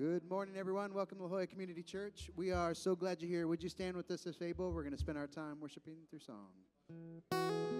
Good morning, everyone. Welcome to La Jolla Community Church. We are so glad you're here. Would you stand with us as able? We're going to spend our time worshiping through song.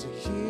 To hear.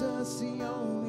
assim ao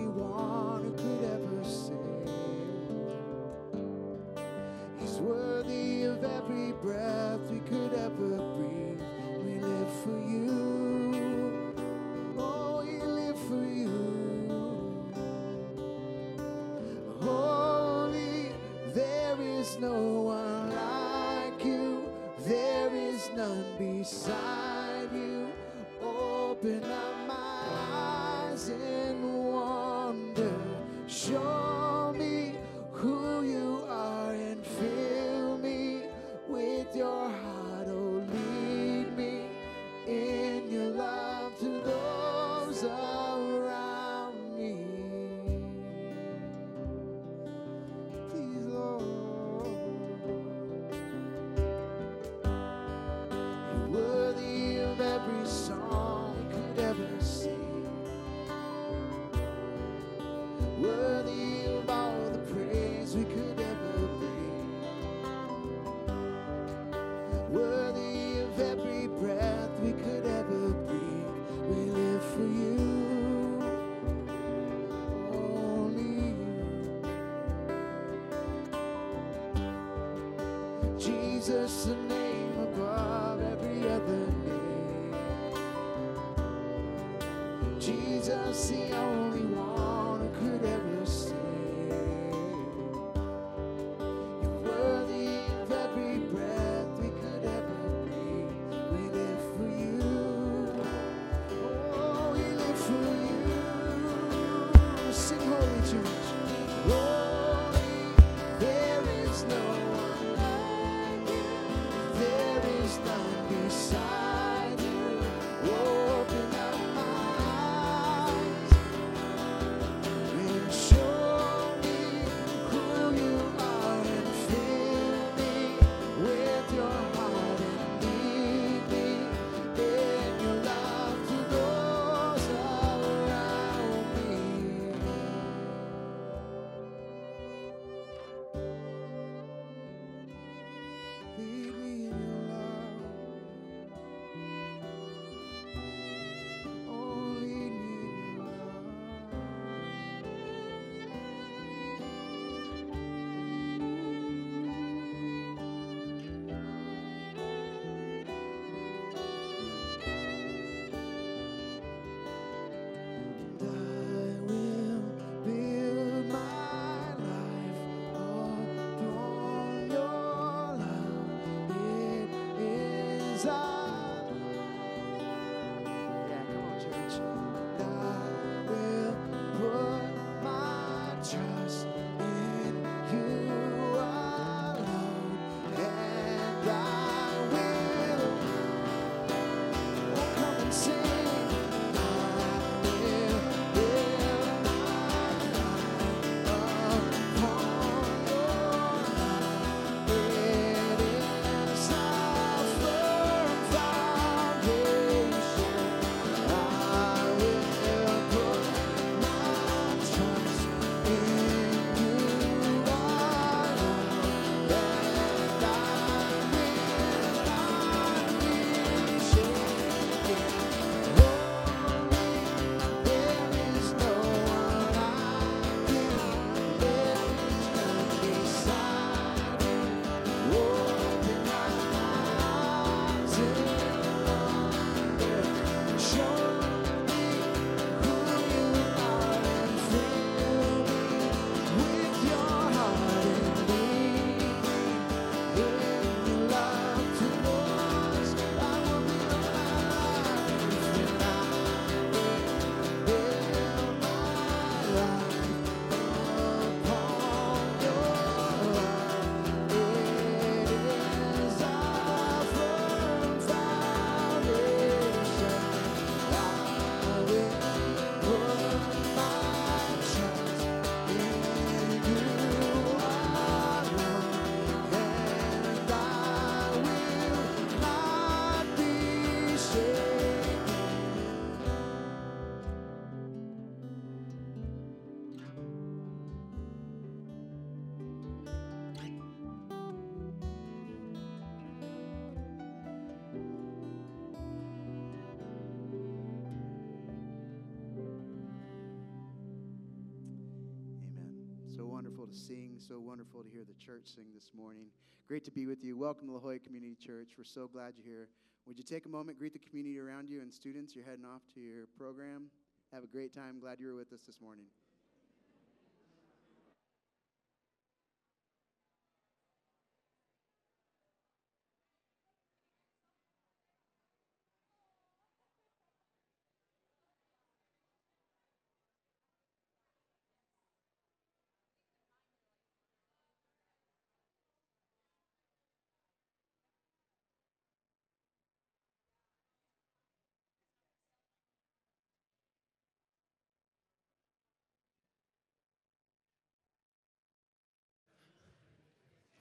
to hear the church sing this morning. Great to be with you. Welcome to La Jolla Community Church. We're so glad you're here. Would you take a moment, greet the community around you and students? You're heading off to your program. Have a great time. Glad you were with us this morning.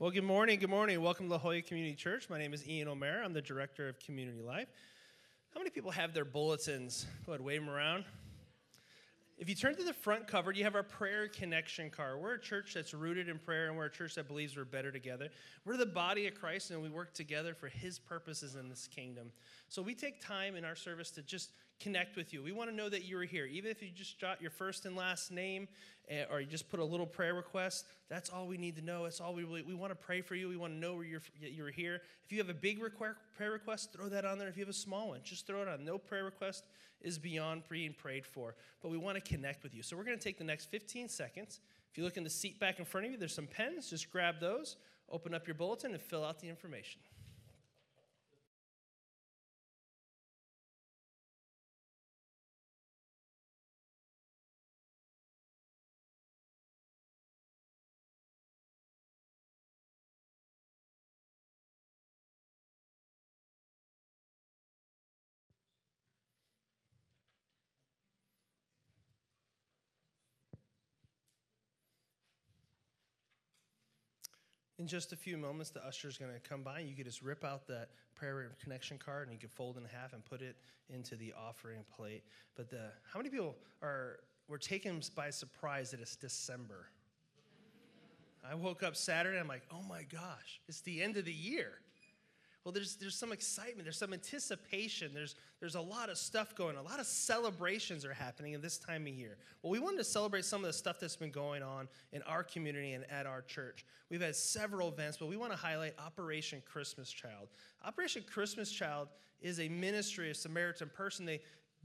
Well, good morning. Good morning. Welcome to La Jolla Community Church. My name is Ian O'Meara. I'm the director of community life. How many people have their bulletins? Go ahead, wave them around. If you turn to the front cover, you have our prayer connection card. We're a church that's rooted in prayer, and we're a church that believes we're better together. We're the body of Christ, and we work together for His purposes in this kingdom. So we take time in our service to just connect with you. We want to know that you are here. Even if you just jot your first and last name eh, or you just put a little prayer request, that's all we need to know. That's all we really, we want to pray for you. We want to know where you're, you're here. If you have a big prayer request, throw that on there. If you have a small one, just throw it on. No prayer request is beyond being prayed for, but we want to connect with you. So we're going to take the next 15 seconds. If you look in the seat back in front of you, there's some pens. Just grab those, open up your bulletin, and fill out the information. In just a few moments, the usher is going to come by. And You can just rip out that prayer connection card and you can fold in half and put it into the offering plate. But the, how many people are were taken by surprise that it's December? I woke up Saturday. I'm like, oh my gosh, it's the end of the year. Well, there's, there's some excitement, there's some anticipation, there's, there's a lot of stuff going on. A lot of celebrations are happening in this time of year. Well, we wanted to celebrate some of the stuff that's been going on in our community and at our church. We've had several events, but we want to highlight Operation Christmas Child. Operation Christmas Child is a ministry, a Samaritan's Purse. They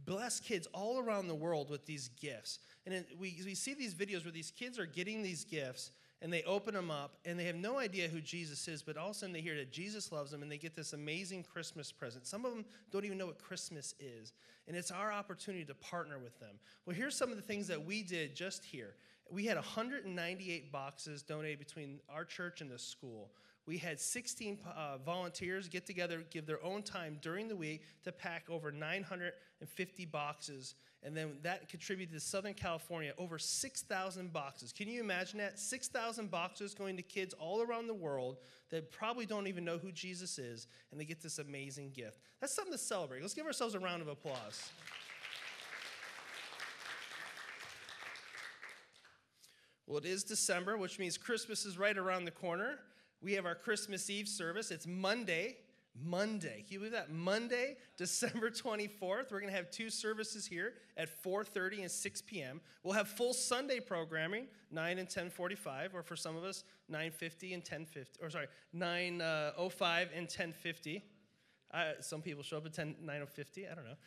bless kids all around the world with these gifts. And we, we see these videos where these kids are getting these gifts and they open them up and they have no idea who Jesus is, but all of a sudden they hear that Jesus loves them and they get this amazing Christmas present. Some of them don't even know what Christmas is. And it's our opportunity to partner with them. Well, here's some of the things that we did just here. We had 198 boxes donated between our church and the school. We had 16 uh, volunteers get together, give their own time during the week to pack over 950 boxes and then that contributed to Southern California over 6,000 boxes. Can you imagine that? 6,000 boxes going to kids all around the world that probably don't even know who Jesus is, and they get this amazing gift. That's something to celebrate. Let's give ourselves a round of applause. Well, it is December, which means Christmas is right around the corner. We have our Christmas Eve service. It's Monday, Monday. Can you believe that? Monday, December 24th. We're going to have two services here at 4:30 and 6 p.m. We'll have full Sunday programming, 9 and 10:45, or for some of us, 9:50 and 10:50, or sorry, 9:05 uh, and 10:50. Uh, some people show up at 10, 9:50. I don't know.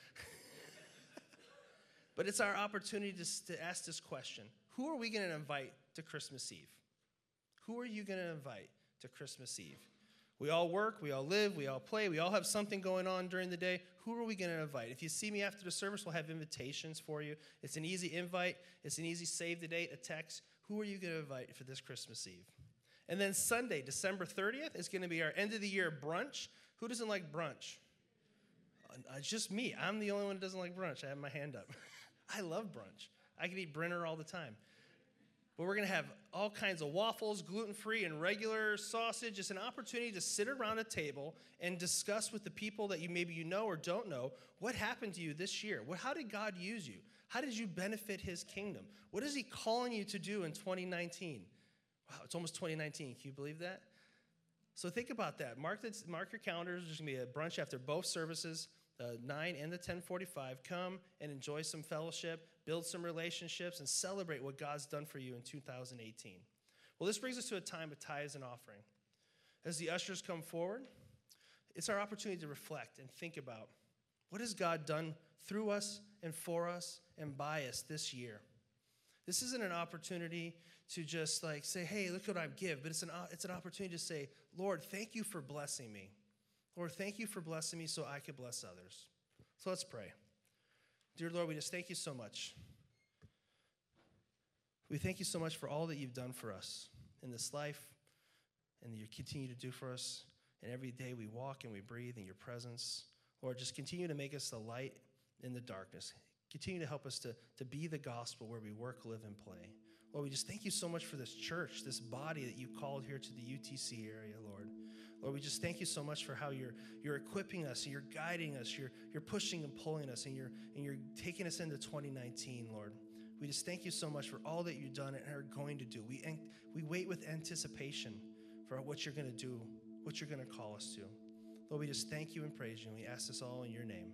but it's our opportunity to, to ask this question: Who are we going to invite to Christmas Eve? Who are you going to invite to Christmas Eve? We all work, we all live, we all play, we all have something going on during the day. Who are we going to invite? If you see me after the service, we'll have invitations for you. It's an easy invite, it's an easy save the date, a text. Who are you going to invite for this Christmas Eve? And then Sunday, December 30th, is going to be our end of the year brunch. Who doesn't like brunch? Uh, it's just me. I'm the only one who doesn't like brunch. I have my hand up. I love brunch. I could eat Brenner all the time. But we're going to have all kinds of waffles, gluten free and regular sausage. It's an opportunity to sit around a table and discuss with the people that you maybe you know or don't know what happened to you this year. How did God use you? How did you benefit His kingdom? What is He calling you to do in 2019? Wow, it's almost 2019. Can you believe that? So think about that. Mark, the, mark your calendars. There's going to be a brunch after both services, the 9 and the 1045. Come and enjoy some fellowship build some relationships, and celebrate what God's done for you in 2018. Well, this brings us to a time of tithes and offering. As the ushers come forward, it's our opportunity to reflect and think about what has God done through us and for us and by us this year. This isn't an opportunity to just like say, hey, look what I give, but it's an, it's an opportunity to say, Lord, thank you for blessing me. Lord, thank you for blessing me so I could bless others. So let's pray. Dear Lord, we just thank you so much. We thank you so much for all that you've done for us in this life and that you continue to do for us. And every day we walk and we breathe in your presence. Lord, just continue to make us the light in the darkness. Continue to help us to, to be the gospel where we work, live, and play. Lord, we just thank you so much for this church, this body that you called here to the UTC area, Lord. Lord, we just thank you so much for how you're, you're equipping us you're guiding us, you're, you're pushing and pulling us, and you're, and you're taking us into 2019, Lord. We just thank you so much for all that you've done and are going to do. We, we wait with anticipation for what you're going to do, what you're going to call us to. Lord, we just thank you and praise you, and we ask this all in your name.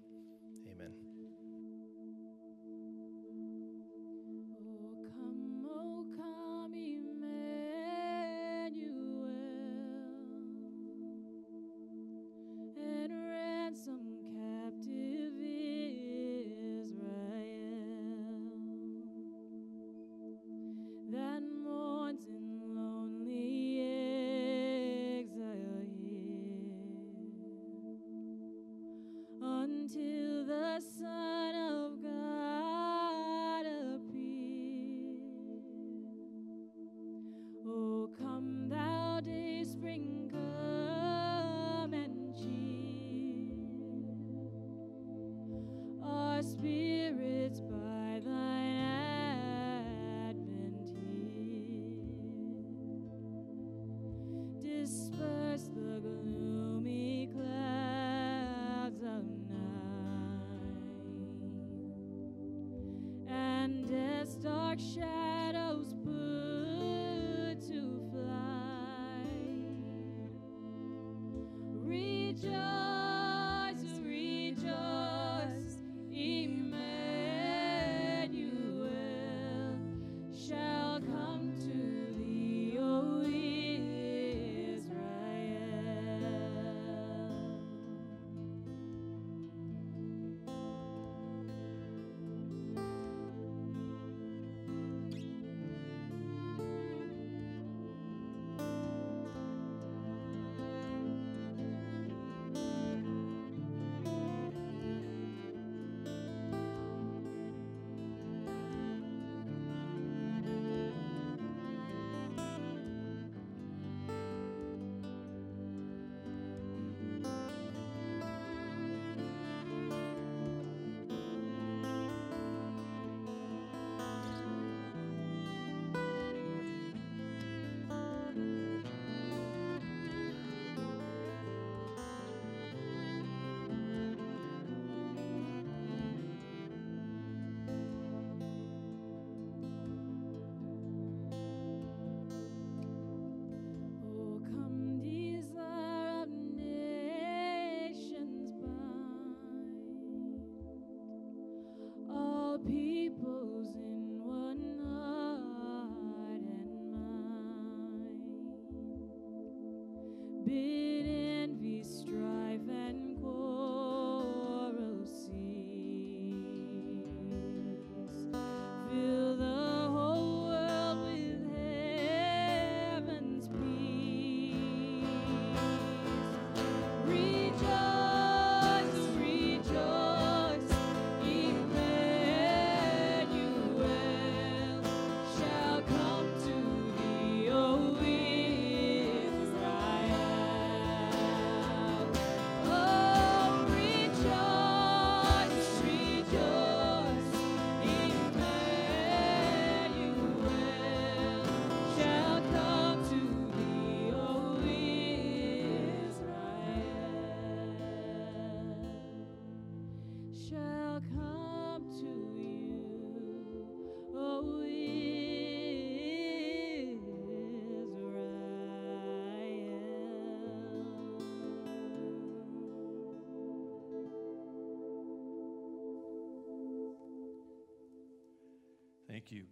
Thank you.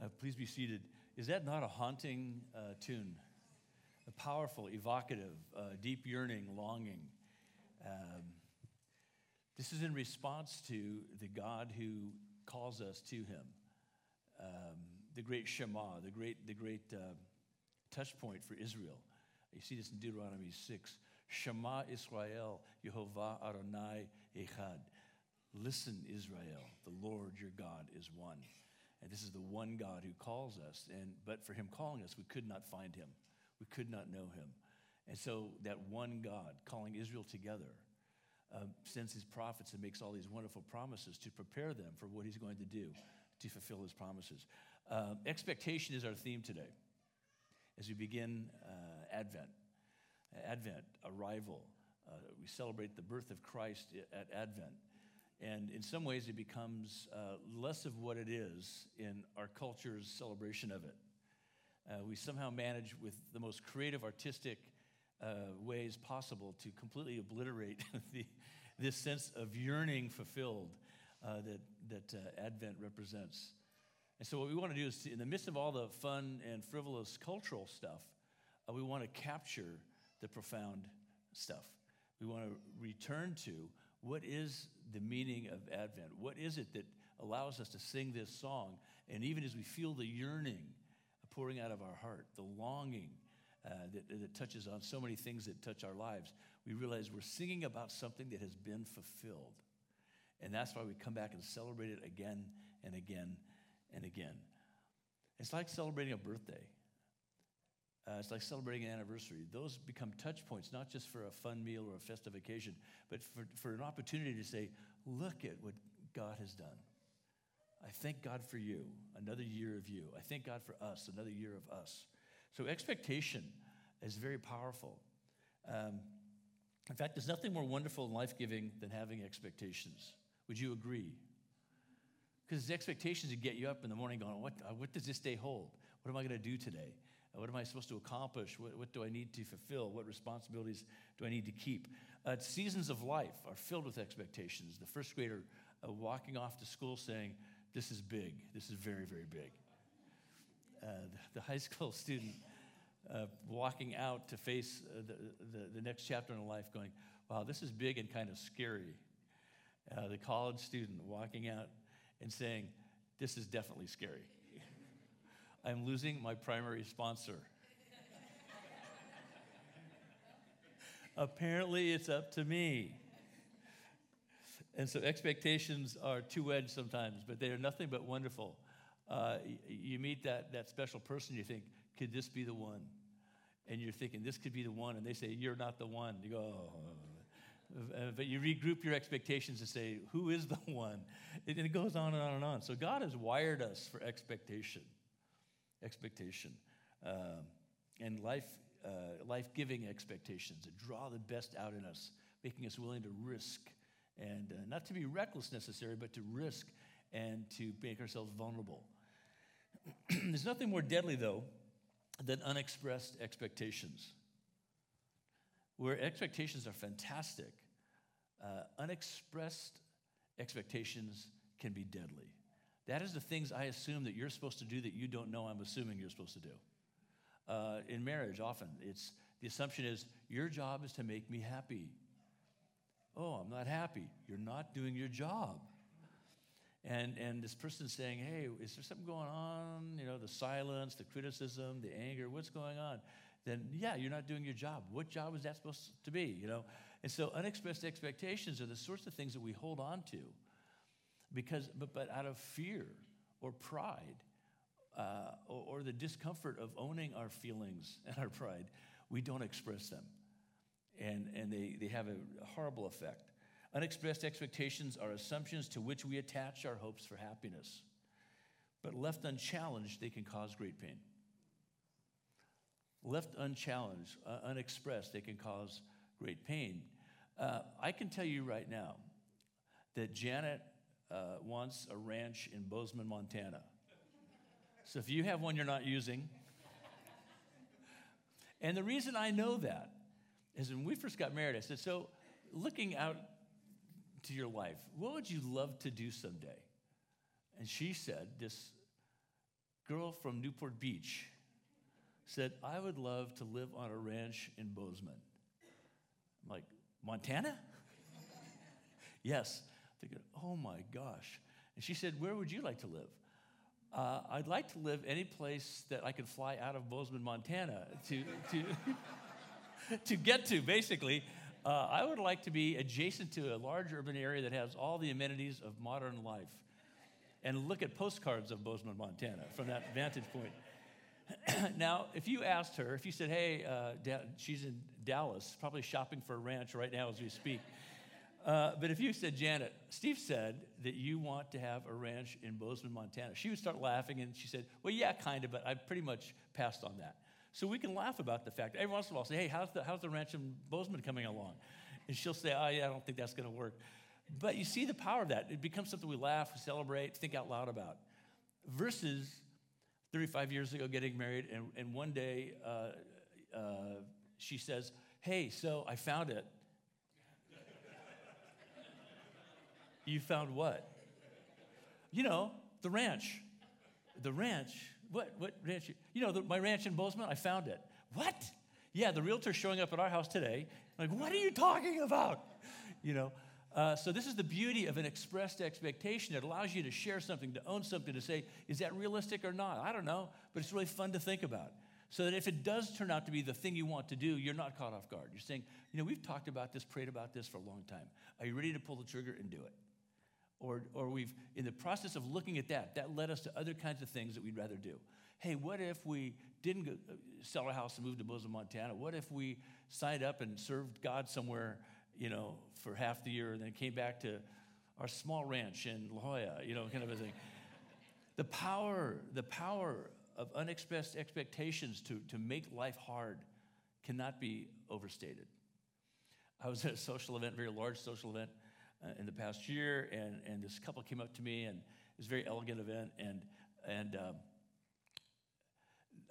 Uh, please be seated. Is that not a haunting uh, tune? A powerful, evocative, uh, deep yearning, longing. Um, this is in response to the God who calls us to Him. Um, the great Shema, the great, the great uh, touch point for Israel. You see this in Deuteronomy 6. Shema Israel, Yehovah Adonai Echad. Listen, Israel, the Lord your God is one. And this is the one God who calls us. And, but for him calling us, we could not find him. We could not know him. And so that one God calling Israel together uh, sends his prophets and makes all these wonderful promises to prepare them for what he's going to do to fulfill his promises. Uh, expectation is our theme today as we begin uh, Advent. Advent, arrival. Uh, we celebrate the birth of Christ at Advent. And in some ways, it becomes uh, less of what it is in our culture's celebration of it. Uh, we somehow manage, with the most creative, artistic uh, ways possible, to completely obliterate the, this sense of yearning fulfilled uh, that, that uh, Advent represents. And so, what we want to do is, to, in the midst of all the fun and frivolous cultural stuff, uh, we want to capture the profound stuff. We want to return to what is the meaning of Advent? What is it that allows us to sing this song? And even as we feel the yearning pouring out of our heart, the longing uh, that, that touches on so many things that touch our lives, we realize we're singing about something that has been fulfilled. And that's why we come back and celebrate it again and again and again. It's like celebrating a birthday. Uh, it's like celebrating an anniversary. Those become touch points, not just for a fun meal or a festive occasion, but for, for an opportunity to say, look at what God has done. I thank God for you, another year of you. I thank God for us, another year of us. So expectation is very powerful. Um, in fact, there's nothing more wonderful and life giving than having expectations. Would you agree? Because expectations to get you up in the morning going, what, uh, what does this day hold? What am I going to do today? What am I supposed to accomplish? What, what do I need to fulfill? What responsibilities do I need to keep? Uh, seasons of life are filled with expectations. The first grader uh, walking off to school saying, This is big. This is very, very big. Uh, the, the, high school student uh, walking out to face uh, the, the, the, next chapter in life going, Wow, this is big and kind of scary. Uh, the college student walking out and saying, This is definitely scary. I'm losing my primary sponsor. Apparently, it's up to me. And so expectations are two edged sometimes, but they are nothing but wonderful. Uh, you meet that, that special person, you think, could this be the one? And you're thinking, this could be the one. And they say, you're not the one. You go, oh. Uh, but you regroup your expectations and say, who is the one? And it goes on and on and on. So God has wired us for expectation expectation, um, and life, uh, life-giving expectations that draw the best out in us, making us willing to risk and uh, not to be reckless necessarily, but to risk and to make ourselves vulnerable. There's nothing more deadly, though, than unexpressed expectations. Where expectations are fantastic, uh, unexpressed expectations can be deadly. That is the things I assume that you're supposed to do that you don't know I'm assuming you're supposed to do. Uh, in marriage, often it's the assumption is your job is to make me happy. Oh, I'm not happy. You're not doing your job. And, and this person's saying, hey, is there something going on? You know, the silence, the criticism, the anger, what's going on? Then, yeah, you're not doing your job. What job is that supposed to be? You know? And so unexpressed expectations are the sorts of things that we hold on to because, but, but out of fear or pride uh, or, or the discomfort of owning our feelings and our pride, we don't express them. And, and they, they have a horrible effect. Unexpressed expectations are assumptions to which we attach our hopes for happiness. But left unchallenged, they can cause great pain. Left unchallenged, uh, unexpressed, they can cause great pain. Uh, I can tell you right now that Janet uh, wants a ranch in Bozeman, Montana. So if you have one you're not using, and the reason I know that is when we first got married, I said, So looking out to your life, what would you love to do someday? And she said, This girl from Newport Beach said, I would love to live on a ranch in Bozeman. I'm like, Montana? yes. Thinking, oh my gosh. And she said, Where would you like to live? Uh, I'd like to live any place that I could fly out of Bozeman, Montana to, to, to get to, basically. Uh, I would like to be adjacent to a large urban area that has all the amenities of modern life and look at postcards of Bozeman, Montana from that vantage point. now, if you asked her, if you said, hey, uh, da- she's in Dallas, probably shopping for a ranch right now as we speak. Uh, but if you said, Janet, Steve said that you want to have a ranch in Bozeman, Montana, she would start laughing and she said, Well, yeah, kind of, but I pretty much passed on that. So we can laugh about the fact. Every once in a while, say, Hey, how's the, how's the ranch in Bozeman coming along? And she'll say, Oh, yeah, I don't think that's going to work. But you see the power of that. It becomes something we laugh, we celebrate, think out loud about. Versus 35 years ago getting married, and, and one day uh, uh, she says, Hey, so I found it. You found what? You know, the ranch. The ranch. What? What ranch? You know, the, my ranch in Bozeman. I found it. What? Yeah, the realtor's showing up at our house today. Like, what are you talking about? You know. Uh, so this is the beauty of an expressed expectation. It allows you to share something, to own something, to say, is that realistic or not? I don't know, but it's really fun to think about. So that if it does turn out to be the thing you want to do, you're not caught off guard. You're saying, you know, we've talked about this, prayed about this for a long time. Are you ready to pull the trigger and do it? Or, or we've, in the process of looking at that, that led us to other kinds of things that we'd rather do. Hey, what if we didn't go, uh, sell our house and move to Bozeman, Montana? What if we signed up and served God somewhere, you know, for half the year and then came back to our small ranch in La Jolla, you know, kind of a thing. the power, the power of unexpressed expectations to, to make life hard cannot be overstated. I was at a social event, very large social event, uh, in the past year, and, and this couple came up to me, and it was a very elegant event, and, and um,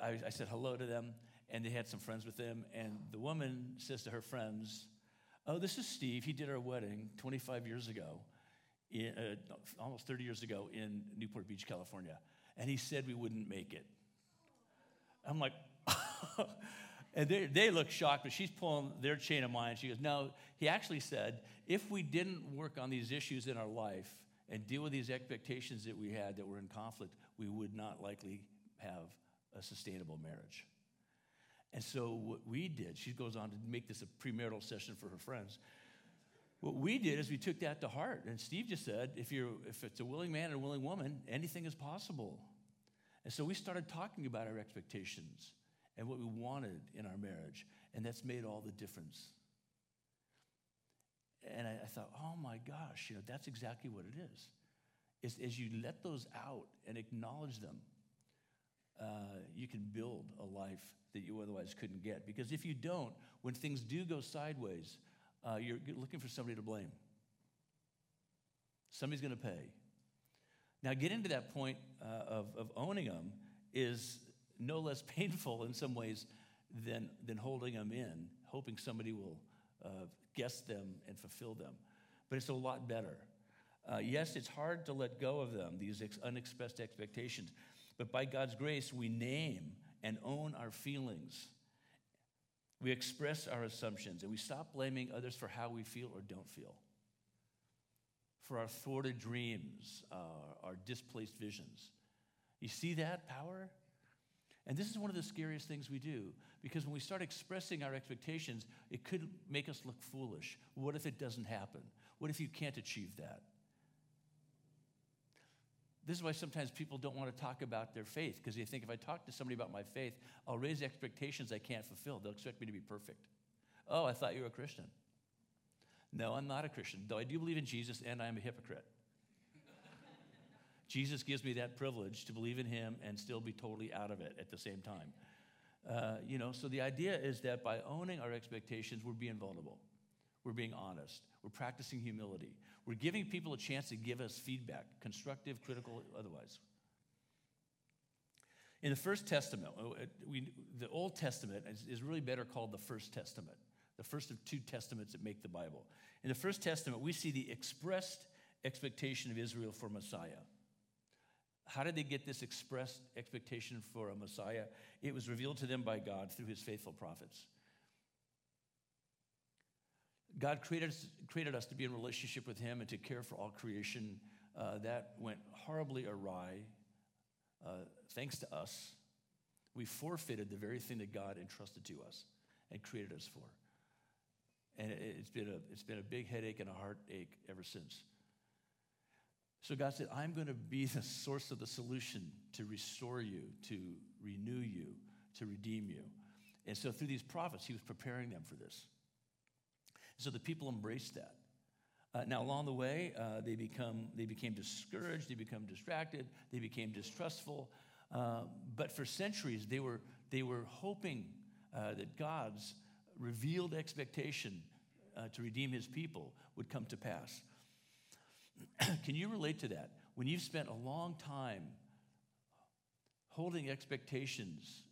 I, I said hello to them, and they had some friends with them, and the woman says to her friends, Oh, this is Steve. He did our wedding 25 years ago, in, uh, almost 30 years ago in Newport Beach, California. And he said we wouldn't make it. I'm like, and they, they look shocked, but she's pulling their chain of mind. She goes, No, he actually said if we didn't work on these issues in our life and deal with these expectations that we had that were in conflict, we would not likely have a sustainable marriage. And so, what we did, she goes on to make this a premarital session for her friends. What we did is we took that to heart. And Steve just said, if, you're, if it's a willing man and a willing woman, anything is possible. And so we started talking about our expectations and what we wanted in our marriage. And that's made all the difference and I, I, thought, oh my gosh, you know, that's exactly what it is. Is as you let those out and acknowledge them, uh, you can build a life that you otherwise couldn't get. Because if you don't, when things do go sideways, uh, you're, you're looking for somebody to blame. Somebody's going to pay. Now, getting to that point uh, of, of owning them is no less painful in some ways than, than holding them in, hoping somebody will uh, guess them and fulfill them. But it's a lot better. Uh, yes, it's hard to let go of them, these ex- unexpressed expectations. But by God's grace, we name and own our feelings. We express our assumptions and we stop blaming others for how we feel or don't feel, for our thwarted dreams, uh, our displaced visions. You see that power? And this is one of the scariest things we do because when we start expressing our expectations, it could make us look foolish. What if it doesn't happen? What if you can't achieve that? This is why sometimes people don't want to talk about their faith because they think if I talk to somebody about my faith, I'll raise expectations I can't fulfill. They'll expect me to be perfect. Oh, I thought you were a Christian. No, I'm not a Christian, though I do believe in Jesus and I'm a hypocrite. Jesus gives me that privilege to believe in him and still be totally out of it at the same time. Uh, you know, so the idea is that by owning our expectations, we're being vulnerable. We're being honest. We're practicing humility. We're giving people a chance to give us feedback, constructive, critical, otherwise. In the First Testament, uh, we, the Old Testament is, is really better called the First Testament, the first of two testaments that make the Bible. In the First Testament, we see the expressed expectation of Israel for Messiah How did they get this expressed expectation for a Messiah? It was revealed to them by God through his faithful prophets. God created us, created us to be in relationship with him and to care for all creation. Uh, that went horribly awry uh, thanks to us. We forfeited the very thing that God entrusted to us and created us for. And it, it's, been a, it's been a big headache and a heartache ever since. So God said, I'm going to be the source of the solution to restore you, to renew you, to redeem you. And so through these prophets, he was preparing them for this. So the people embraced that. Uh, now, along the way, uh, they, become, they became discouraged, they become distracted, they became distrustful. Uh, but for centuries, they were, they were hoping uh, that God's revealed expectation uh, to redeem his people would come to pass. Can you relate to that? When you've spent a long time holding expectations,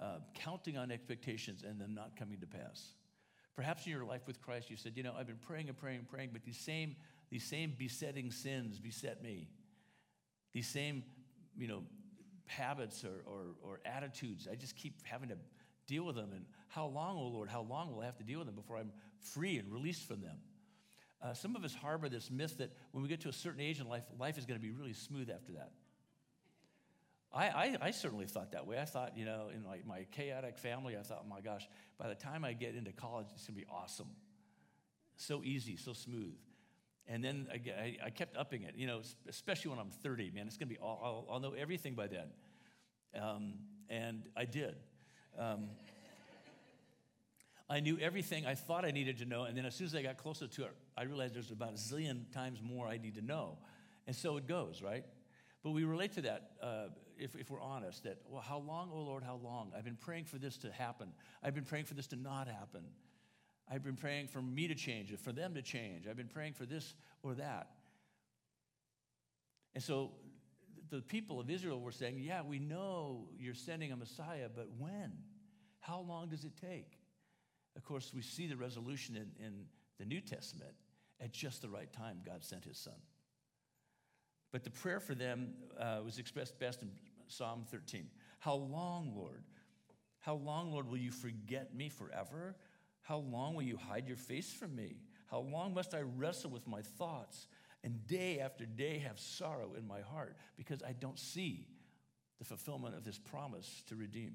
uh, counting on expectations, and them not coming to pass. Perhaps in your life with Christ, you said, You know, I've been praying and praying and praying, but these same, these same besetting sins beset me. These same, you know, habits or, or, or attitudes, I just keep having to deal with them. And how long, oh Lord, how long will I have to deal with them before I'm free and released from them? Uh, some of us harbor this myth that when we get to a certain age in life, life is going to be really smooth after that. I, I, I, certainly thought that way. I thought, you know, in my, my chaotic family, I thought, oh my gosh, by the time I get into college, it's going to be awesome. So easy, so smooth. And then I, I, kept upping it, you know, especially when I'm 30, man, it's going to be, all, I'll, I'll, know everything by then. Um, and I did. Um, I knew everything I thought I needed to know, and then as soon as I got closer to it, I realized there's about a zillion times more I need to know. And so it goes, right? But we relate to that uh, if, if we're honest that, well, how long, oh Lord, how long? I've been praying for this to happen. I've been praying for this to not happen. I've been praying for me to change, for them to change. I've been praying for this or that. And so the people of Israel were saying, Yeah, we know you're sending a Messiah, but when? How long does it take? Of course, we see the resolution in, in the New Testament. At just the right time, God sent his son. But the prayer for them uh, was expressed best in Psalm 13. How long, Lord? How long, Lord, will you forget me forever? How long will you hide your face from me? How long must I wrestle with my thoughts and day after day have sorrow in my heart because I don't see the fulfillment of this promise to redeem?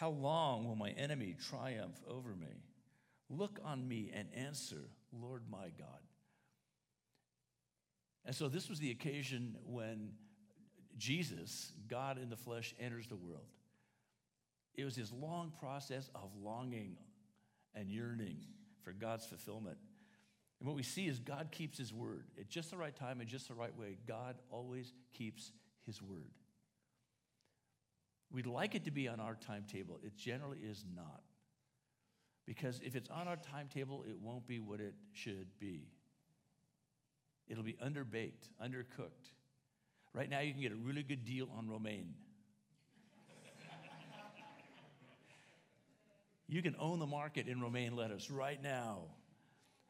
How long will my enemy triumph over me? Look on me and answer, Lord my God. And so this was the occasion when Jesus, God in the flesh, enters the world. It was his long process of longing and yearning for God's fulfillment. And what we see is God keeps his word. At just the right time and just the right way, God always keeps his word. We'd like it to be on our timetable. It generally is not. Because if it's on our timetable, it won't be what it should be. It'll be underbaked, undercooked. Right now, you can get a really good deal on romaine. you can own the market in romaine lettuce right now,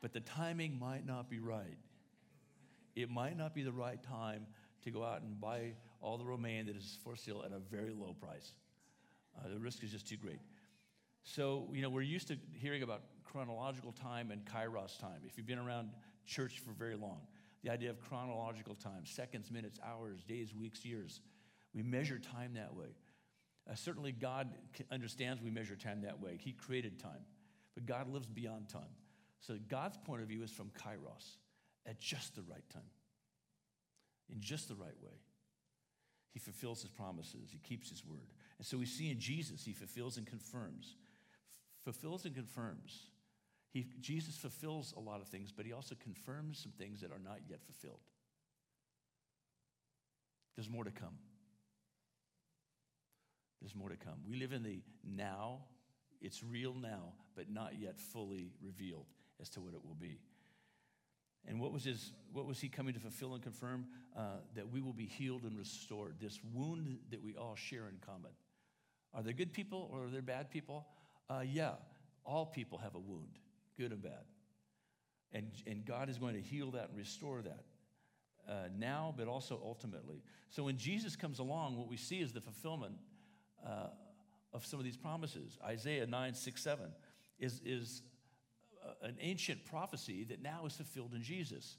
but the timing might not be right. It might not be the right time to go out and buy all the romaine that is for sale at a very low price. Uh, the risk is just too great. So, you know, we're used to hearing about chronological time and kairos time. If you've been around church for very long, the idea of chronological time seconds, minutes, hours, days, weeks, years. We measure time that way. Uh, certainly, God understands we measure time that way. He created time, but God lives beyond time. So, God's point of view is from kairos, at just the right time, in just the right way. He fulfills his promises, he keeps his word. And so we see in Jesus, he fulfills and confirms. Fulfills and confirms. He, Jesus fulfills a lot of things, but he also confirms some things that are not yet fulfilled. There's more to come. There's more to come. We live in the now, it's real now, but not yet fully revealed as to what it will be. And what was, his, what was he coming to fulfill and confirm? Uh, that we will be healed and restored. This wound that we all share in common. Are there good people or are there bad people? Uh, yeah, all people have a wound good and bad. And, and God is going to heal that and restore that. uh, now, but also ultimately. So when Jesus comes along, what we see is the fulfillment uh, of some of these promises. Isaiah 9, 6, 7 is, is an ancient prophecy that now is fulfilled in Jesus.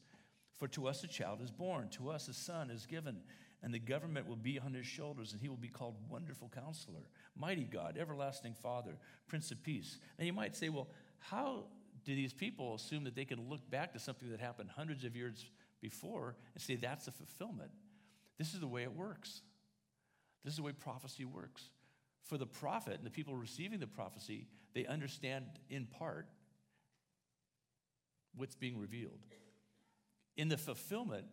For to us a child is born, to us a son is given, and the government will be on his shoulders, and he will be called Wonderful Counselor, Mighty God, Everlasting Father, Prince of Peace. And you might say, well, how do these people assume that they can look back to something that happened hundreds of years before and say that's a fulfillment? This is the way it works. This is the way prophecy works. For the prophet and the people receiving the prophecy, they understand in part what's being revealed. In the fulfillment,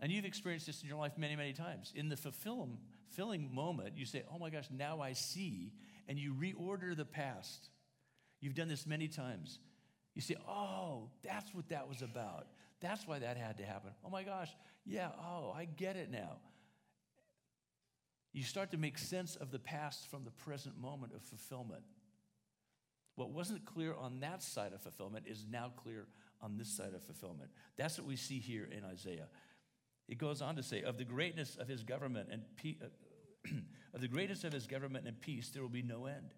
and you've experienced this in your life many, many times. In the fulfilling moment, you say, Oh my gosh, now I see, and you reorder the past. You've done this many times. You say, Oh, that's what that was about. That's why that had to happen. Oh my gosh, yeah, oh, I get it now. You start to make sense of the past from the present moment of fulfillment. What wasn't clear on that side of fulfillment is now clear on this side of fulfillment. That's what we see here in Isaiah. It goes on to say, of the greatness of his government and pe- uh, of the greatness of his government and peace, there will be no end.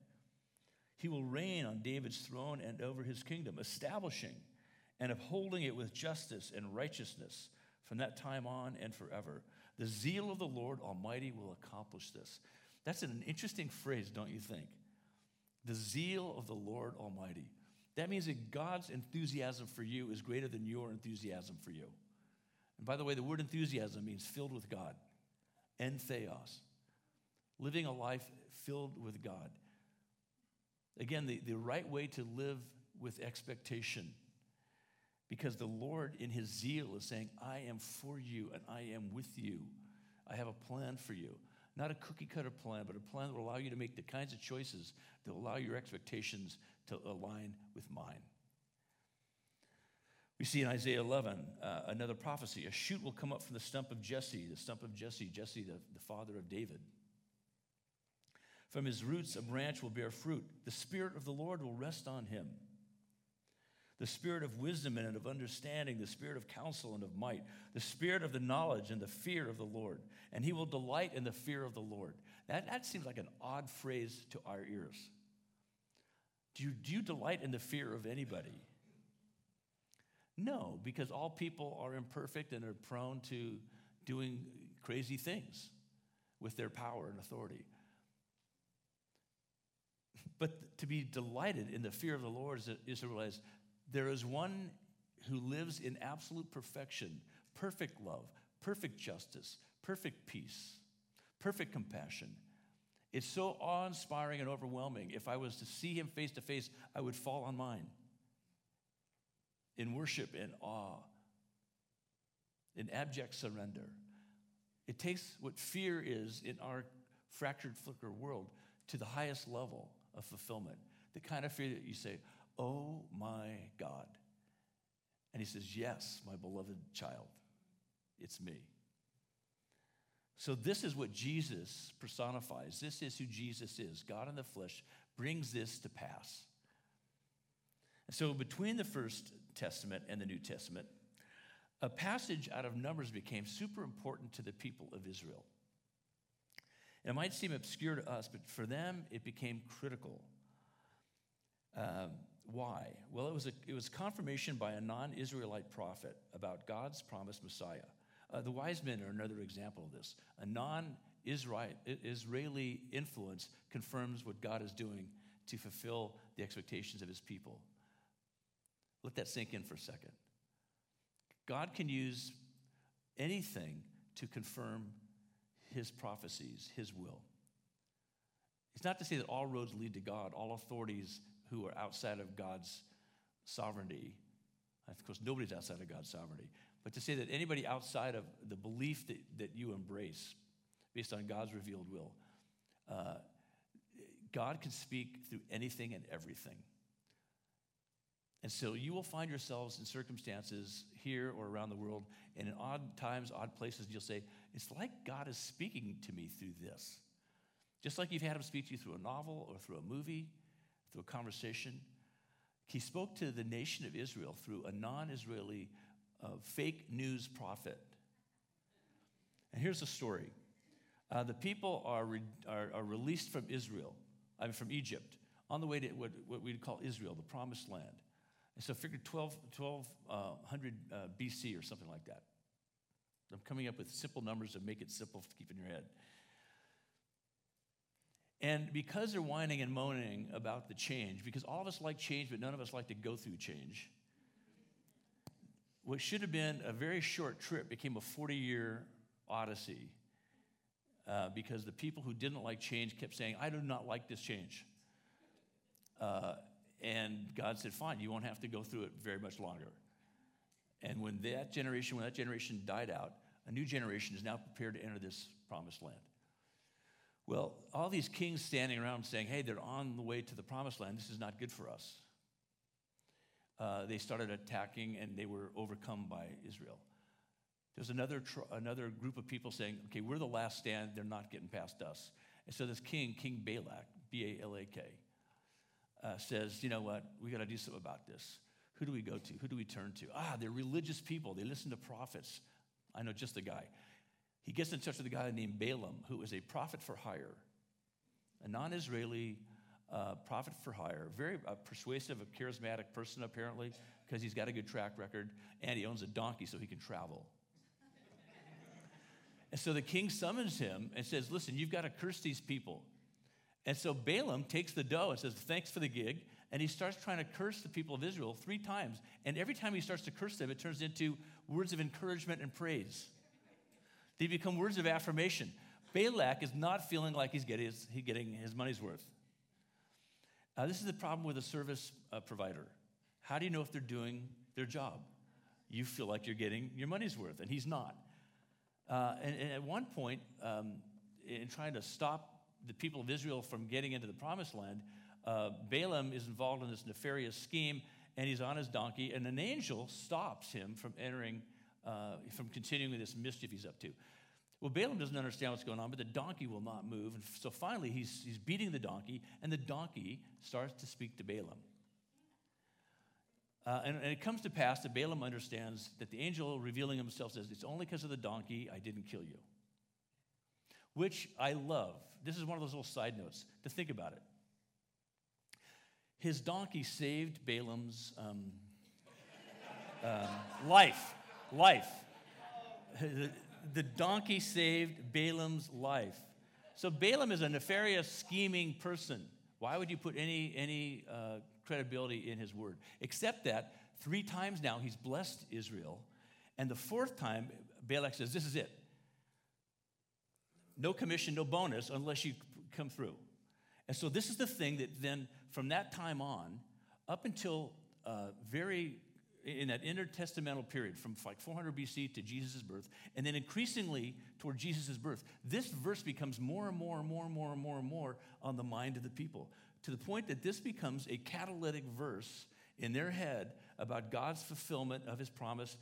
He will reign on David's throne and over his kingdom, establishing and upholding it with justice and righteousness from that time on and forever. The zeal of the Lord Almighty will accomplish this. That's an interesting phrase, don't you think? The zeal of the Lord Almighty. That means that God's enthusiasm for you is greater than your enthusiasm for you. And by the way, the word enthusiasm means filled with God, en theos, living a life filled with God. Again, the, the right way to live with expectation. Because the Lord, in his zeal, is saying, I am for you and I am with you. I have a plan for you. Not a cookie cutter plan, but a plan that will allow you to make the kinds of choices that will allow your expectations to align with mine. We see in Isaiah 11 uh, another prophecy. A shoot will come up from the stump of Jesse, the stump of Jesse, Jesse, the, the father of David. From his roots, a branch will bear fruit. The Spirit of the Lord will rest on him. The spirit of wisdom and of understanding, the spirit of counsel and of might, the spirit of the knowledge and the fear of the Lord. And he will delight in the fear of the Lord. That, that seems like an odd phrase to our ears. Do you, do you delight in the fear of anybody? No, because all people are imperfect and are prone to doing crazy things with their power and authority. But to be delighted in the fear of the Lord is, is to realize there is one who lives in absolute perfection, perfect love, perfect justice, perfect peace, perfect compassion. It's so awe inspiring and overwhelming. If I was to see him face to face, I would fall on mine in worship and awe, in abject surrender. It takes what fear is in our fractured, flicker world to the highest level of fulfillment. The kind of fear that you say, Oh my God. And he says, Yes, my beloved child, it's me. So, this is what Jesus personifies. This is who Jesus is. God in the flesh brings this to pass. So, between the First Testament and the New Testament, a passage out of Numbers became super important to the people of Israel. It might seem obscure to us, but for them, it became critical. Um, why? Well, it was, a, it was confirmation by a non Israelite prophet about God's promised Messiah. Uh, the wise men are another example of this. A non Israeli influence confirms what God is doing to fulfill the expectations of his people. Let that sink in for a second. God can use anything to confirm his prophecies, his will. It's not to say that all roads lead to God, all authorities who are outside of God's sovereignty. Of course, nobody's outside of God's sovereignty. But to say that anybody outside of the belief that, that you embrace based on God's revealed will, uh, God can speak through anything and everything. And so you will find yourselves in circumstances here or around the world, and in odd times, odd places, and you'll say, It's like God is speaking to me through this. Just like you've had him speak to you through a novel or through a movie, through a conversation. He spoke to the nation of Israel through a non Israeli uh, fake news prophet And here's the story uh, the people are, re- are, are, released from Israel, I mean, from Egypt, on the way to what, what we'd call Israel, the promised land. And so figure 12, 1200 uh, uh, BC or something like that. I'm coming up with simple numbers to make it simple to keep in your head. And because they're whining and moaning about the change, because all of us like change, but none of us like to go through change, what should have been a very short trip became a 40 year odyssey uh, because the people who didn't like change kept saying, I do not like this change. Uh, and God said, Fine, you won't have to go through it very much longer. And when that generation, when that generation died out, a new generation is now prepared to enter this promised land. Well, all these kings standing around saying, hey, they're on the way to the promised land. This is not good for us. Uh, they started attacking and they were overcome by Israel. There's another, tr- another group of people saying, okay, we're the last stand. They're not getting past us. And so this king, King Balak, B A L A K, uh, says, you know what? We got to do something about this. Who do we go to? Who do we turn to? Ah, they're religious people. They listen to prophets. I know just the guy. He gets in touch with a guy named Balaam, who is a prophet for hire, a non Israeli uh, prophet for hire, very uh, persuasive, a charismatic person apparently, because he's got a good track record, and he owns a donkey so he can travel. and so the king summons him and says, Listen, you've got to curse these people. And so Balaam takes the dough and says, Thanks for the gig. And he starts trying to curse the people of Israel three times. And every time he starts to curse them, it turns into words of encouragement and praise. They become words of affirmation. Balak is not feeling like he's getting his, he's getting his money's worth. Uh, this is the problem with a service uh, provider. How do you know if they're doing their job? You feel like you're getting your money's worth, and he's not. Uh, and, and, at one point, um, in trying to stop the people of Israel from getting into the promised land, uh, Balaam is involved in this nefarious scheme, and he's on his donkey, and an angel stops him from entering uh, from continuing this mischief he's up to. Well, Balaam doesn't understand what's going on, but the donkey will not move. And so finally, he's, he's beating the donkey, and the donkey starts to speak to Balaam. Uh, and, and, it comes to pass that Balaam understands that the angel revealing himself says, It's only because of the donkey I didn't kill you. Which I love. This is one of those little side notes to think about it. His donkey saved Balaam's um, uh, life life. The, donkey saved Balaam's life. So Balaam is a nefarious, scheming person. Why would you put any, any uh, credibility in his word? Except that three times now he's blessed Israel. And the fourth time, Balak says, This is it. No commission, no bonus unless you come through. And so this is the thing that then, from that time on, up until uh, very in that intertestamental period from like 400 BC to Jesus' birth, and then increasingly toward Jesus' birth, this verse becomes more and more and more and more and more and more on the mind of the people to the point that this becomes a catalytic verse in their head about God's fulfillment of his promise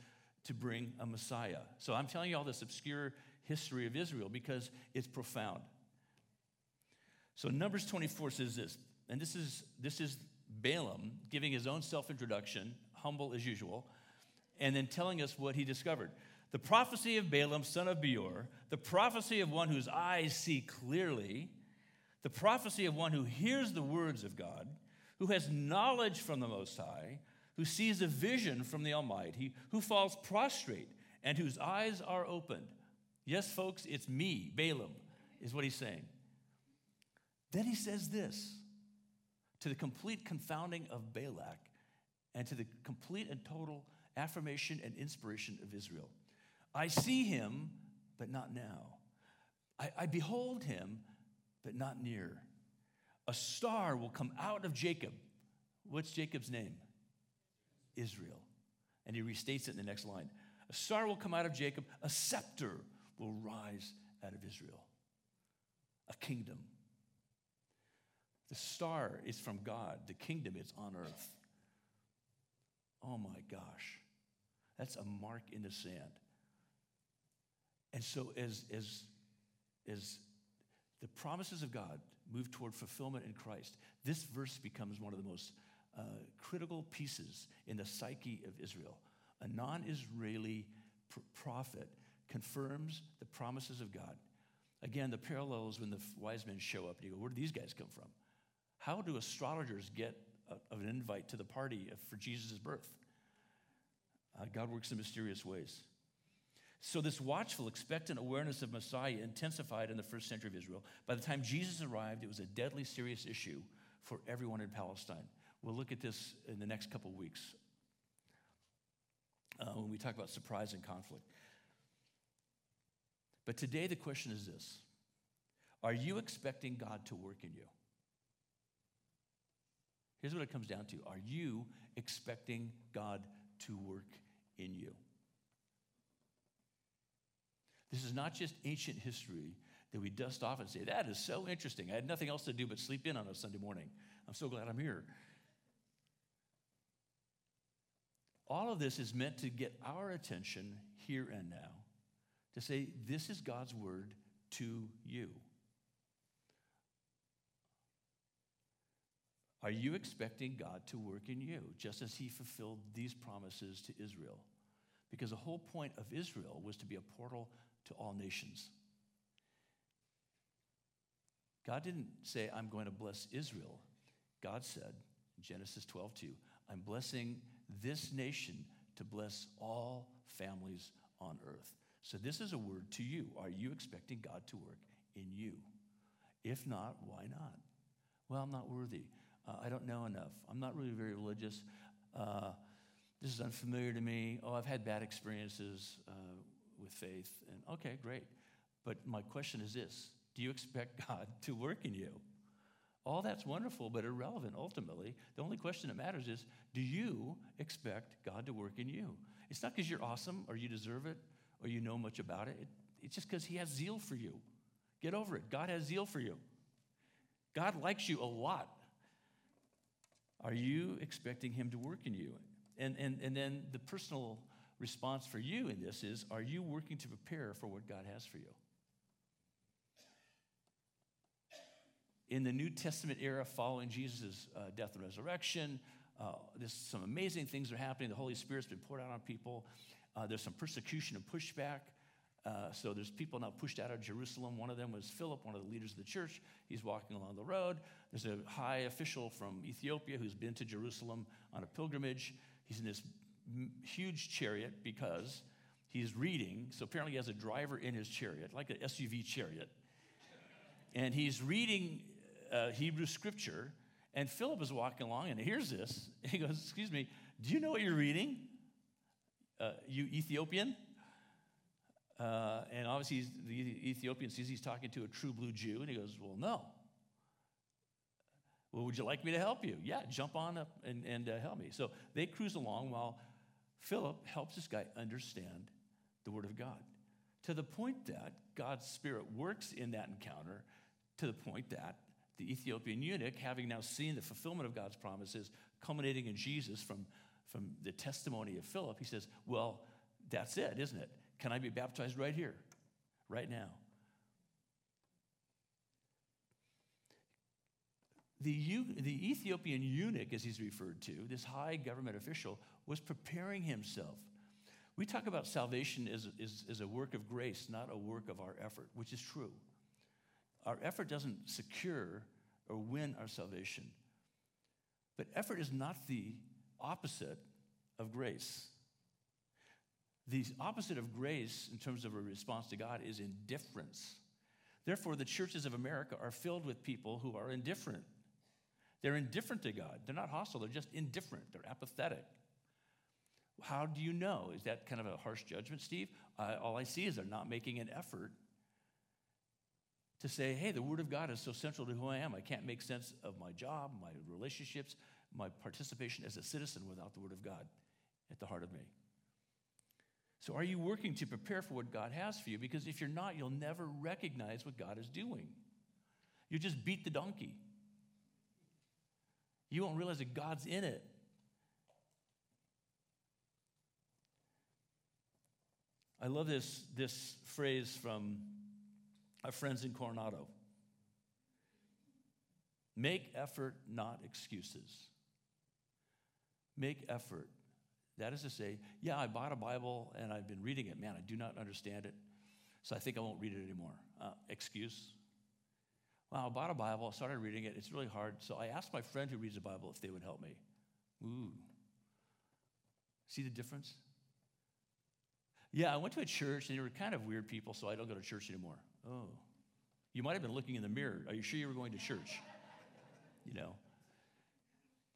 to bring a Messiah. So I'm telling you all this obscure history of Israel because it's profound. So Numbers 24 says this, and this is this is Balaam giving his own self-introduction humble as usual, and then telling us what he discovered. The prophecy of Balaam, son of Beor, the prophecy of one whose eyes see clearly, the prophecy of one who hears the words of God, who has knowledge from the Most High, who sees a vision from the Almighty, who falls prostrate, and whose eyes are opened. Yes, folks, it's me, Balaam, is what he's saying. Then he says this to the complete confounding of Balak and to the complete and total affirmation and inspiration of Israel. I see him, but not now. I, I behold him, but not near. A star will come out of Jacob. What's Jacob's name? Israel. And he restates it in the next line. A star will come out of Jacob, a scepter will rise out of Israel. A kingdom. The star is from God, the kingdom is on earth. Oh my gosh, that's a mark in the sand. And so, as, as, as the promises of God move toward fulfillment in Christ, this verse becomes one of the most uh, critical pieces in the psyche of Israel. A non Israeli pr- prophet confirms the promises of God. Again, the parallels when the wise men show up and you go, where do these guys come from? How do astrologers get a, an invite to the party for Jesus' birth? Uh, God works in mysterious ways. So, this watchful, expectant awareness of Messiah intensified in the first century of Israel. By the time Jesus arrived, it was a deadly serious issue for everyone in Palestine. We'll look at this in the next couple of weeks uh, when we talk about surprise and conflict. But today, the question is this Are you expecting God to work in you? Here's what it comes down to Are you expecting God to work in you? This is not just ancient history that we dust off and say, that is so interesting. I had nothing else to do but sleep in on a Sunday morning. I'm so glad I'm here. All of this is meant to get our attention here and now to say, this is God's word to you. Are you expecting God to work in you just as he fulfilled these promises to Israel? Because the whole point of Israel was to be a portal to all nations. God didn't say, I'm going to bless Israel. God said, Genesis 12, 2, I'm blessing this nation to bless all families on earth. So, this is a word to you. Are you expecting God to work in you? If not, why not? Well, I'm not worthy. Uh, I don't know enough. I'm not really very religious. Uh, this is unfamiliar to me. Oh, I've had bad experiences uh, with faith. And okay, great. But my question is this Do you expect God to work in you? All that's wonderful, but irrelevant ultimately. The only question that matters is do you expect God to work in you? It's not because you're awesome or you deserve it or you know much about it. it it's just because He has zeal for you. Get over it. God has zeal for you. God likes you a lot. Are you expecting Him to work in you? And, and, and then the personal response for you in this is Are you working to prepare for what God has for you? in the New Testament era following Jesus' uh, death and resurrection. Uh, there's some amazing things are happening. The Holy Spirit's been poured out on people. Uh, there's some persecution and pushback. Uh, so there's people now pushed out of Jerusalem. One of them was Philip, one of the leaders of the church. He's walking along the road. There's a high official from Ethiopia who's been to Jerusalem on a pilgrimage. He's in this huge chariot because he's reading. So apparently he has a driver in his chariot, like an SUV chariot. And he's reading uh, Hebrew scripture, and Philip is walking along and hears this. He goes, Excuse me, do you know what you're reading? Uh, you Ethiopian? Uh, and obviously, the Ethiopian sees he's talking to a true blue Jew, and he goes, Well, no. Well, would you like me to help you? Yeah, jump on up and, and uh, help me. So they cruise along while Philip helps this guy understand the Word of God to the point that God's Spirit works in that encounter, to the point that the Ethiopian eunuch, having now seen the fulfillment of God's promises culminating in Jesus from, from the testimony of Philip, he says, Well, that's it, isn't it? Can I be baptized right here, right now? The, the Ethiopian eunuch, as he's referred to, this high government official, was preparing himself. We talk about salvation as, as, as a work of grace, not a work of our effort, which is true. Our effort doesn't secure or win our salvation. But effort is not the opposite of grace. The opposite of grace, in terms of a response to God, is indifference. Therefore, the churches of America are filled with people who are indifferent. They're indifferent to God. They're not hostile, they're just indifferent, they're apathetic. How do you know? Is that kind of a harsh judgment, Steve? Uh, all I see is they're not making an effort to say, hey, the Word of God is so central to who I am. I can't make sense of my job, my relationships, my participation as a citizen without the Word of God at the heart of me. So, are you working to prepare for what God has for you? Because if you're not, you'll never recognize what God is doing. You just beat the donkey. You won't realize that God's in it. I love this, this phrase from our friends in Coronado. Make effort, not excuses. Make effort, That is to say, yeah, I bought a Bible and I've been reading it. Man, I do not understand it, so I think I won't read it anymore. Uh, excuse. Well, I bought a Bible, started reading it. It's really hard, so I asked my friend who reads the Bible if they would help me. Ooh. See the difference? Yeah, I went to a church and they were kind of weird people, so I don't go to church anymore. Oh. You might have been looking in the mirror. Are you sure you were going to church? You know.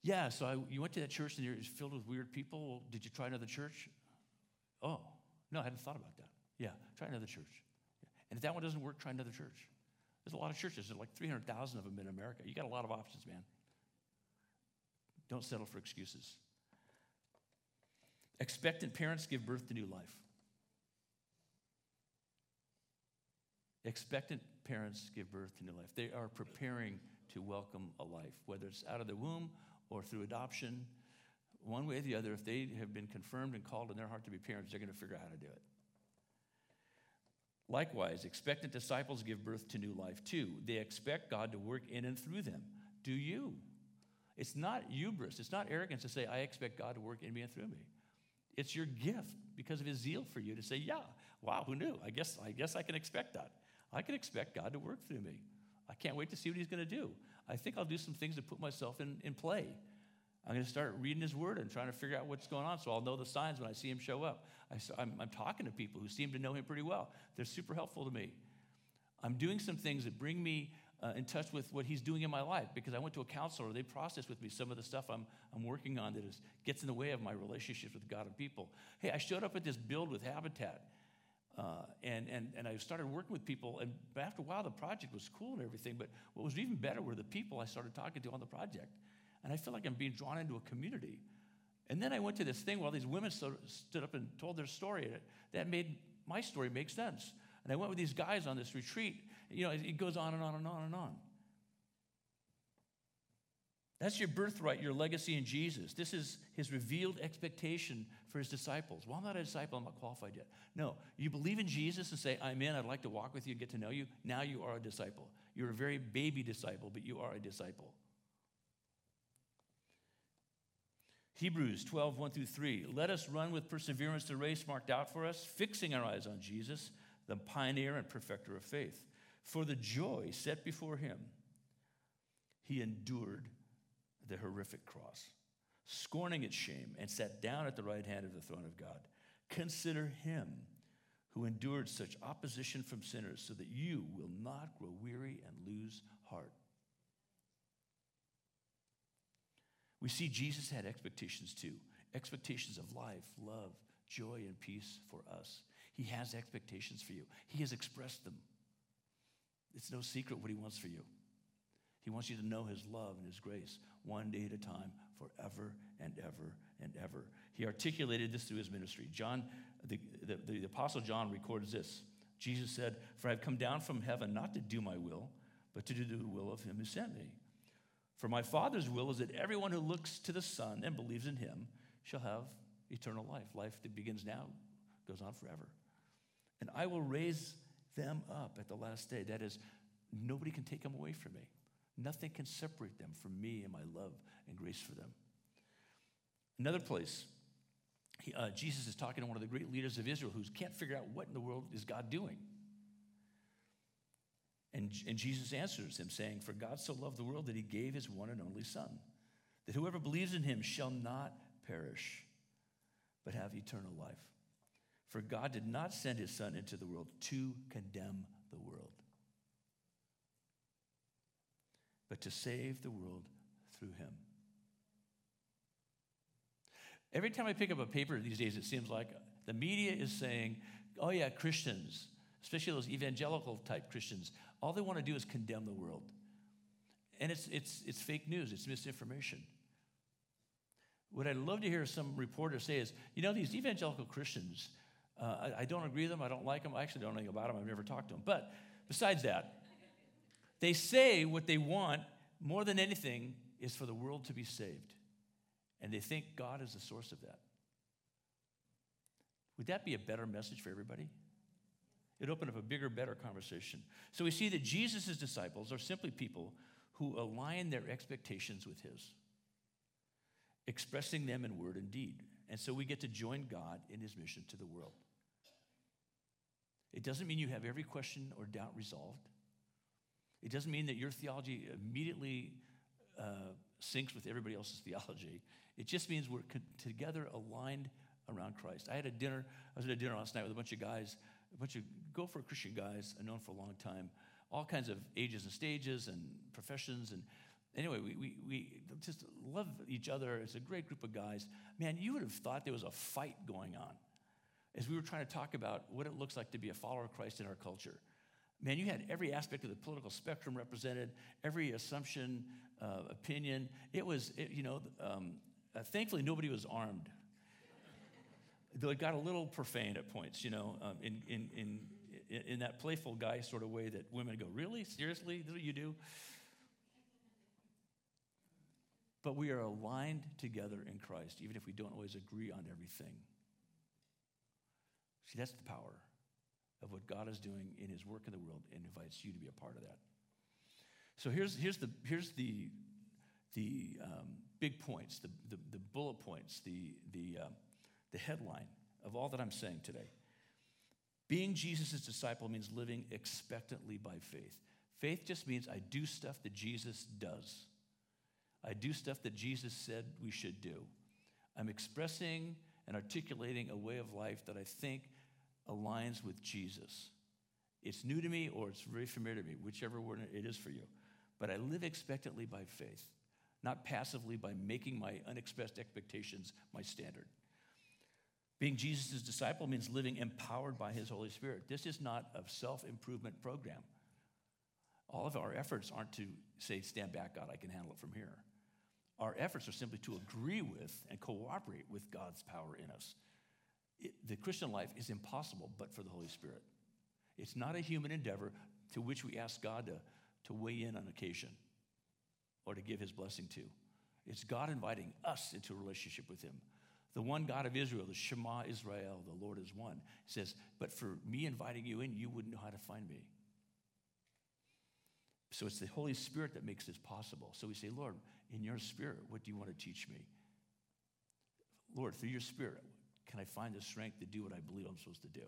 Yeah, so I, you went to that church and it was filled with weird people. Did you try another church? Oh, no, I hadn't thought about that. Yeah, try another church. And if that one doesn't work, try another church. There's a lot of churches. There's like 300,000 of them in America. You got a lot of options, man. Don't settle for excuses. Expectant parents give birth to new life. Expectant parents give birth to new life. They are preparing to welcome a life, whether it's out of the womb or through adoption. One way or the other, if they have been confirmed and called in their heart to be parents, they're going to figure out how to do it. Likewise, expectant disciples give birth to new life too. They expect God to work in and through them. Do you? It's not hubris, it's not arrogance to say, I expect God to work in me and through me. It's your gift because of his zeal for you to say, Yeah, wow, who knew? I guess I guess I can expect that. I can expect God to work through me. I can't wait to see what he's going to do. I think I'll do some things to put myself in, in play. I'm going to start reading his word and trying to figure out what's going on so I'll know the signs when I see him show up. I, am talking to people who seem to know him pretty well. They're super helpful to me. I'm doing some things that bring me uh, in touch with what he's doing in my life because I went to a counselor. They processed with me some of the stuff I'm, I'm working on that is, gets in the way of my relationships with God and people. Hey, I showed up at this build with Habitat. Uh, and, and, and I started working with people, and after a while, the project was cool and everything. But what was even better were the people I started talking to on the project. And I feel like I'm being drawn into a community. And then I went to this thing where all these women stood, up and told their story. And that made my story make sense. And I went with these guys on this retreat. You know, it goes on and on and on and on. That's your birthright, your legacy in Jesus. This is his revealed expectation for his disciples. Well, I'm not a disciple, I'm not qualified yet. No, you believe in Jesus and say, I'm in, I'd like to walk with you and get to know you. Now you are a disciple. You're a very baby disciple, but you are a disciple. Hebrews 12, 1 through 3. Let us run with perseverance the race marked out for us, fixing our eyes on Jesus, the pioneer and perfecter of faith. For the joy set before him, he endured the horrific cross, scorning its shame, and sat down at the right hand of the throne of God. Consider him who endured such opposition from sinners, so that you will not grow weary and lose heart. We see Jesus had expectations too expectations of life, love, joy, and peace for us. He has expectations for you, He has expressed them. It's no secret what He wants for you. He wants you to know His love and His grace one day at a time, forever and ever and ever. He articulated this through His ministry. John, the, the, the Apostle John records this. Jesus said, For I've come down from heaven not to do my will, but to do the will of Him who sent me. For my Father's will is that everyone who looks to the Son and believes in Him shall have eternal life. Life that begins now goes on forever. And I will raise them up at the last day. That is, nobody can take them away from me. Nothing can separate them from me and my love and grace for them. Another place, he, uh, Jesus is talking to one of the great leaders of Israel who can't figure out what in the world is God doing. And, and Jesus answers him, saying, For God so loved the world that he gave his one and only Son, that whoever believes in him shall not perish, but have eternal life. For God did not send his Son into the world to condemn the world, but to save the world through him. Every time I pick up a paper these days, it seems like the media is saying, oh, yeah, Christians, especially those evangelical type Christians, all they want to do is condemn the world. And it's, it's, it's fake news, it's misinformation. What I'd love to hear some reporter say is, you know, these evangelical Christians, uh, I, I, don't agree with them, I don't like them, I actually don't know anything about them, I've never talked to them. But besides that, they say what they want more than anything is for the world to be saved. And they think God is the source of that. Would that be a better message for everybody? It opened up a bigger, better conversation. So we see that Jesus' disciples are simply people who align their expectations with his, expressing them in word and deed. And so we get to join God in his mission to the world. It doesn't mean you have every question or doubt resolved. It doesn't mean that your theology immediately uh, syncs with everybody else's theology. It just means we're co- together aligned around Christ. I had a dinner, I was at a dinner last night with a bunch of guys, a bunch of Gopher Christian guys I've known for a long time, all kinds of ages and stages and professions. And anyway, we, we, we just love each other. It's a great group of guys. Man, you would have thought there was a fight going on as we were trying to talk about what it looks like to be a follower of Christ in our culture. Man, you had every aspect of the political spectrum represented, every assumption, uh, opinion. It was, it, you know, um, uh, thankfully nobody was armed. Though it got a little profane at points, you know, um, in, in, in, in that playful guy sort of way that women go, Really? Seriously? What you do? But we are aligned together in Christ, even if we don't always agree on everything. See, that's the power of what God is doing in his work in the world and invites you to be a part of that. So here's, here's, the, here's the, the um, big points, the, the, the, bullet points, the, the, uh, the headline of all that I'm saying today. Being Jesus' disciple means living expectantly by faith. Faith just means I do stuff that Jesus does. I do stuff that Jesus said we should do. I'm expressing and articulating a way of life that I think aligns with Jesus. It's new to me or it's very familiar to me, whichever word it is for you. But I live expectantly by faith, not passively by making my unexpressed expectations my standard. Being Jesus' disciple means living empowered by his Holy Spirit. This is not a self improvement program. All of our efforts aren't to say, stand back, God, I can handle it from here. Our efforts are simply to agree with and cooperate with God's power in us. It, the Christian life is impossible but for the Holy Spirit. It's not a human endeavor to which we ask God to, to weigh in on occasion or to give his blessing to. It's God inviting us into a relationship with him. The one God of Israel, the Shema Israel, the Lord is one, says, But for me inviting you in, you wouldn't know how to find me. So it's the Holy Spirit that makes this possible. So we say, Lord, in your spirit, what do you want to teach me? Lord, through your spirit, can I find the strength to do what I believe I'm supposed to do?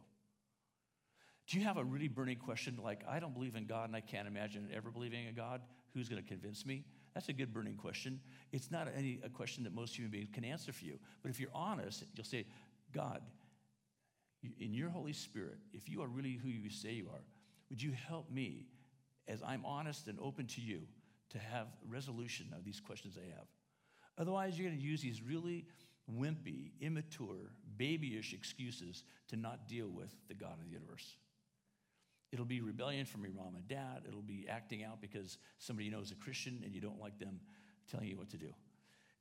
Do you have a really burning question like, I don't believe in God and I can't imagine ever believing in God? Who's going to convince me? That's a good burning question. It's not any, a question that most human beings can answer for you. But if you're honest, you'll say, God, in your Holy Spirit, if you are really who you say you are, would you help me as I'm honest and open to you to have resolution of these questions I have? Otherwise, you're going to use these really wimpy, immature, babyish excuses to not deal with the God of the universe. It'll be rebellion from your mom and dad. It'll be acting out because somebody you know is a Christian and you don't like them telling you what to do.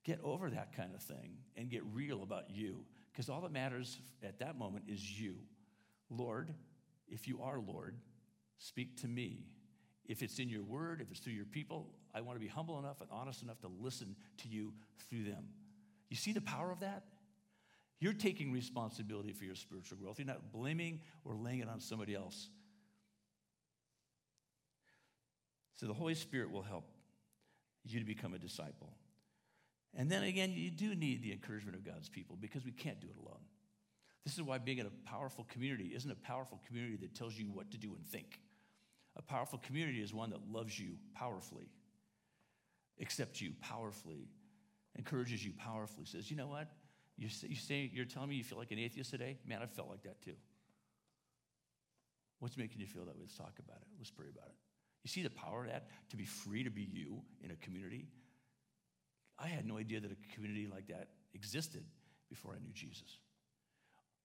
Get over that kind of thing and get real about you because all that matters at that moment is you. Lord, if you are Lord, speak to me. If it's in your word, if it's through your people, I want to be humble enough and honest enough to listen to you through them. You see the power of that? You're taking responsibility for your spiritual growth. You're not blaming or laying it on somebody else. So the Holy Spirit will help you to become a disciple. And then again, you do need the encouragement of God's people because we can't do it alone. This is why being in a powerful community isn't a powerful community that tells you what to do and think. A powerful community is one that loves you powerfully, accepts you powerfully, encourages you powerfully, says, you know what? You say, you say you're telling me you feel like an atheist today? Man, I felt like that too. What's making you feel that way? Let's talk about it. Let's pray about it. You see the power of that to be free to be you in a community? I had no idea that a community like that existed before I knew Jesus.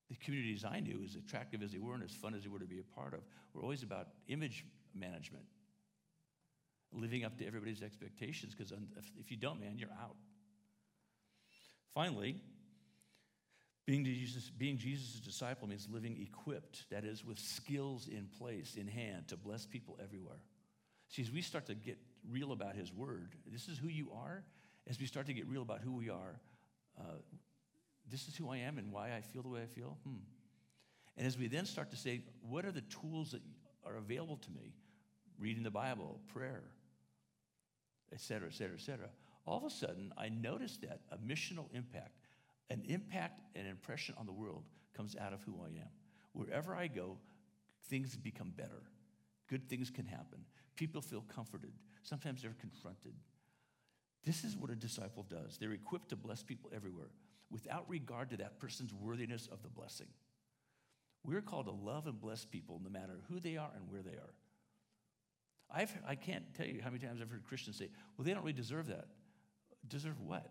The communities I knew, as attractive as they were and as fun as they were to be a part of, were always about image management, living up to everybody's expectations, because if you don't, man, you're out. Finally, being Jesus, being disciple means living equipped, that is, with skills in place, in hand, to bless people everywhere. See, as we start to get real about His Word, this is who you are. As we start to get real about who we are, uh, this is who I am and why I feel the way I feel. Hmm. And as we then start to say, what are the tools that are available to me? Reading the Bible, prayer, et cetera, et cetera, et cetera all of a sudden, I noticed that a missional impact, An impact and impression on the world comes out of who I am. Wherever I go, things become better. Good things can happen. People feel comforted. Sometimes they're confronted. This is what a disciple does. They're equipped to bless people everywhere without regard to that person's worthiness of the blessing. We're called to love and bless people no matter who they are and where they are. I've, I can't tell you how many times I've heard Christians say, well, they don't really deserve that. Deserve what?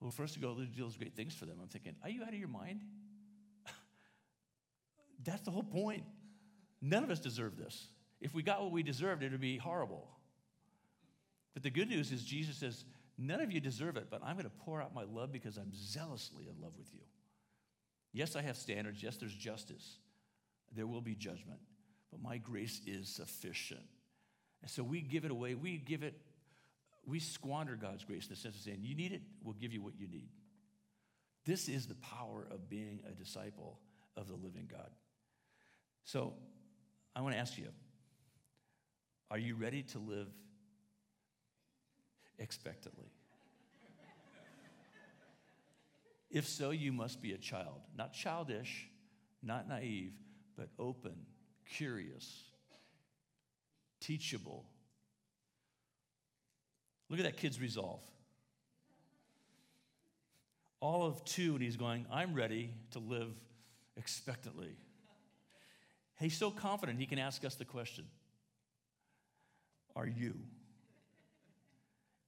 Well, first to go, Lord deals great things for them. I'm thinking, are you out of your mind? That's the whole point. None of us deserve this. If we got what we deserved, it would be horrible. But the good news is Jesus says, None of you deserve it, but I'm going to pour out my love because I'm zealously in love with you. Yes, I have standards. Yes, there's justice. There will be judgment, but my grace is sufficient. And so we give it away. We give it, we squander God's grace in the sense of saying, You need it, we'll give you what you need. This is the power of being a disciple of the living God. So I want to ask you are you ready to live expectantly? if so, you must be a child, not childish, not naive, but open, curious, teachable. Look at that kid's resolve. All of two, and he's going, I'm ready to live expectantly. He's so confident he can ask us the question Are you?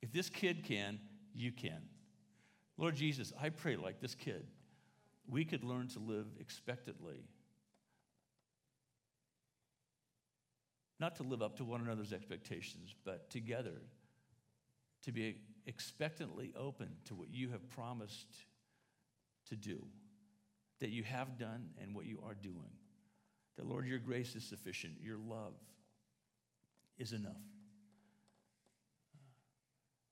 If this kid can, you can. Lord Jesus, I pray like this kid, we could learn to live expectantly. Not to live up to one another's expectations, but together to be expectantly open to what you have promised to do, that you have done and what you are doing. That, Lord, your grace is sufficient, your love is enough.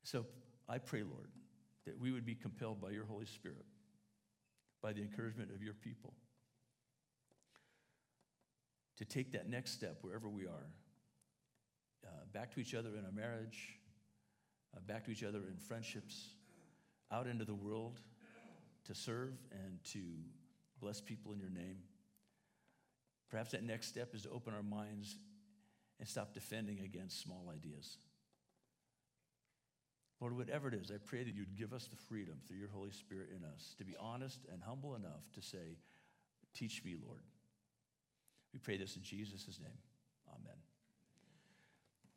So I pray, Lord, that we would be compelled by your Holy Spirit, by the encouragement of your people, to take that next step wherever we are, uh, back to each other in our marriage, uh, back to each other in friendships, out into the world to serve and to bless people in your name. Perhaps that next step is to open our minds and stop defending against small ideas. Lord, whatever it is, I pray that you'd give us the freedom through your Holy Spirit in us to be honest and humble enough to say, Teach me, Lord. We pray this in Jesus' name.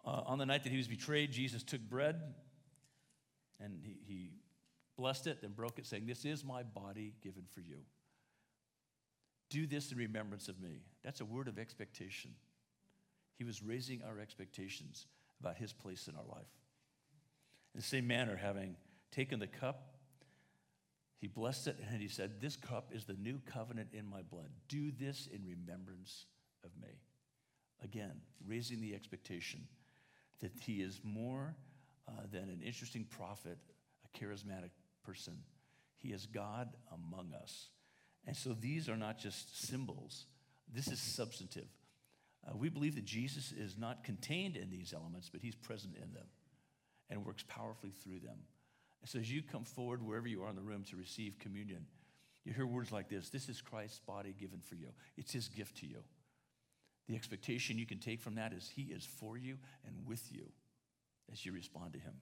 Uh, on the night that he was betrayed, Jesus took bread and he, he blessed it, then broke it, saying, This is my body given for you. Do this in remembrance of me. That's a word of expectation. He was raising our expectations about his place in our life. In the same manner, having taken the cup, he blessed it and he said, This cup is the new covenant in my blood. Do this in remembrance of me. Again, raising the expectation that he is more uh, than an interesting prophet, a charismatic person. He is God among us. And so these are not just symbols, this is substantive. Uh, we believe that Jesus is not contained in these elements, but he's present in them and works powerfully through them. And so as you come forward, wherever you are in the room, to receive communion, you hear words like this This is Christ's body given for you, it's his gift to you. The expectation you can take from that is he is for you and with you as you respond to him.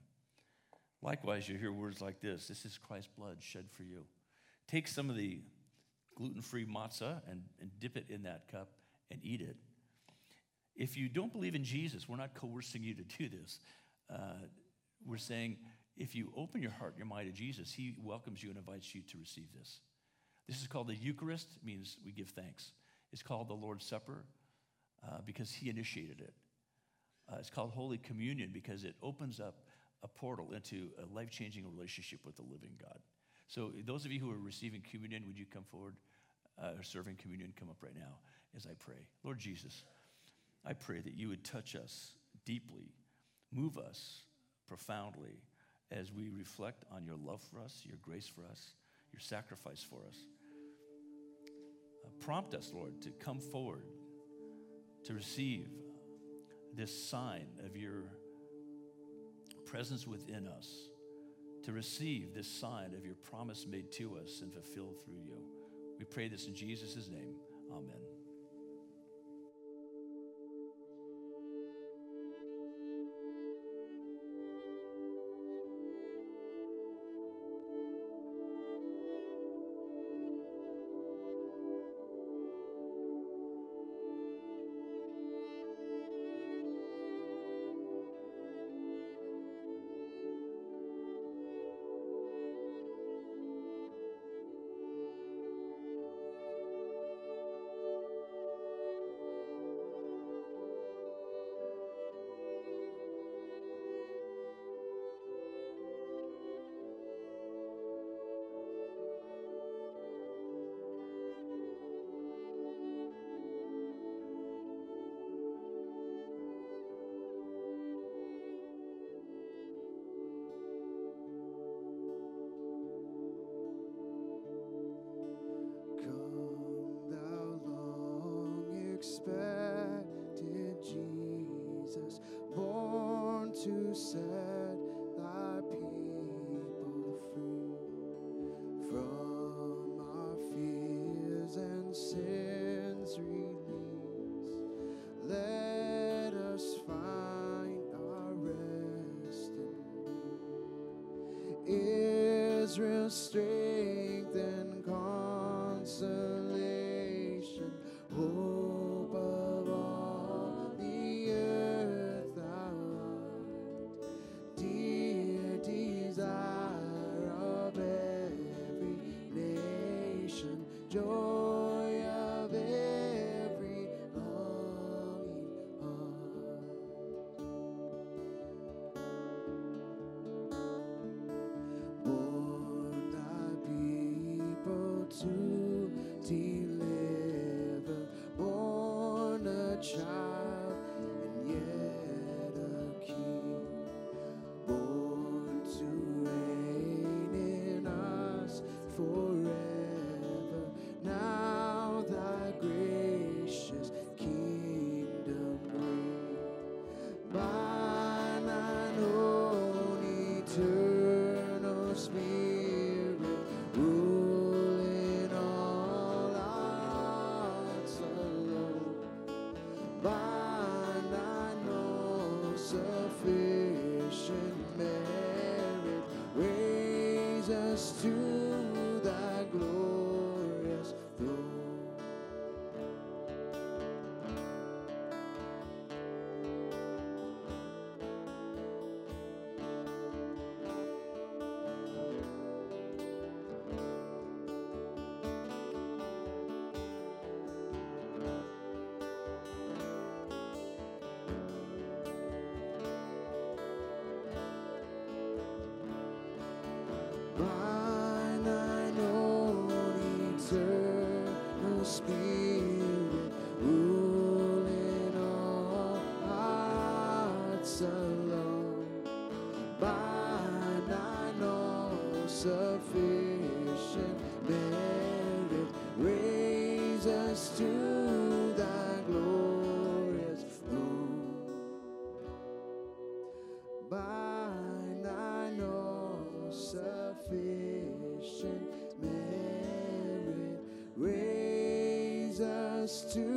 Likewise, you hear words like this This is Christ's blood shed for you. Take some of the gluten free matzah and, and dip it in that cup and eat it. If you don't believe in Jesus, we're not coercing you to do this. Uh, we're saying if you open your heart, and your mind to Jesus, He welcomes you and invites you to receive this. This is called the Eucharist, means we give thanks. It's called the Lord's Supper uh, because He initiated it. Uh, it's called Holy Communion because it opens up a portal into a life changing relationship with the living God. So, those of you who are receiving communion, would you come forward? Uh, or serving communion, come up right now as I pray. Lord Jesus, I pray that you would touch us deeply, move us profoundly as we reflect on your love for us, your grace for us, your sacrifice for us. Uh, prompt us, Lord, to come forward to receive this sign of your presence within us, to receive this sign of your promise made to us and fulfilled through you. We pray this in Jesus' name. Amen. to thy glorious throne. By sufficient merit, raise us to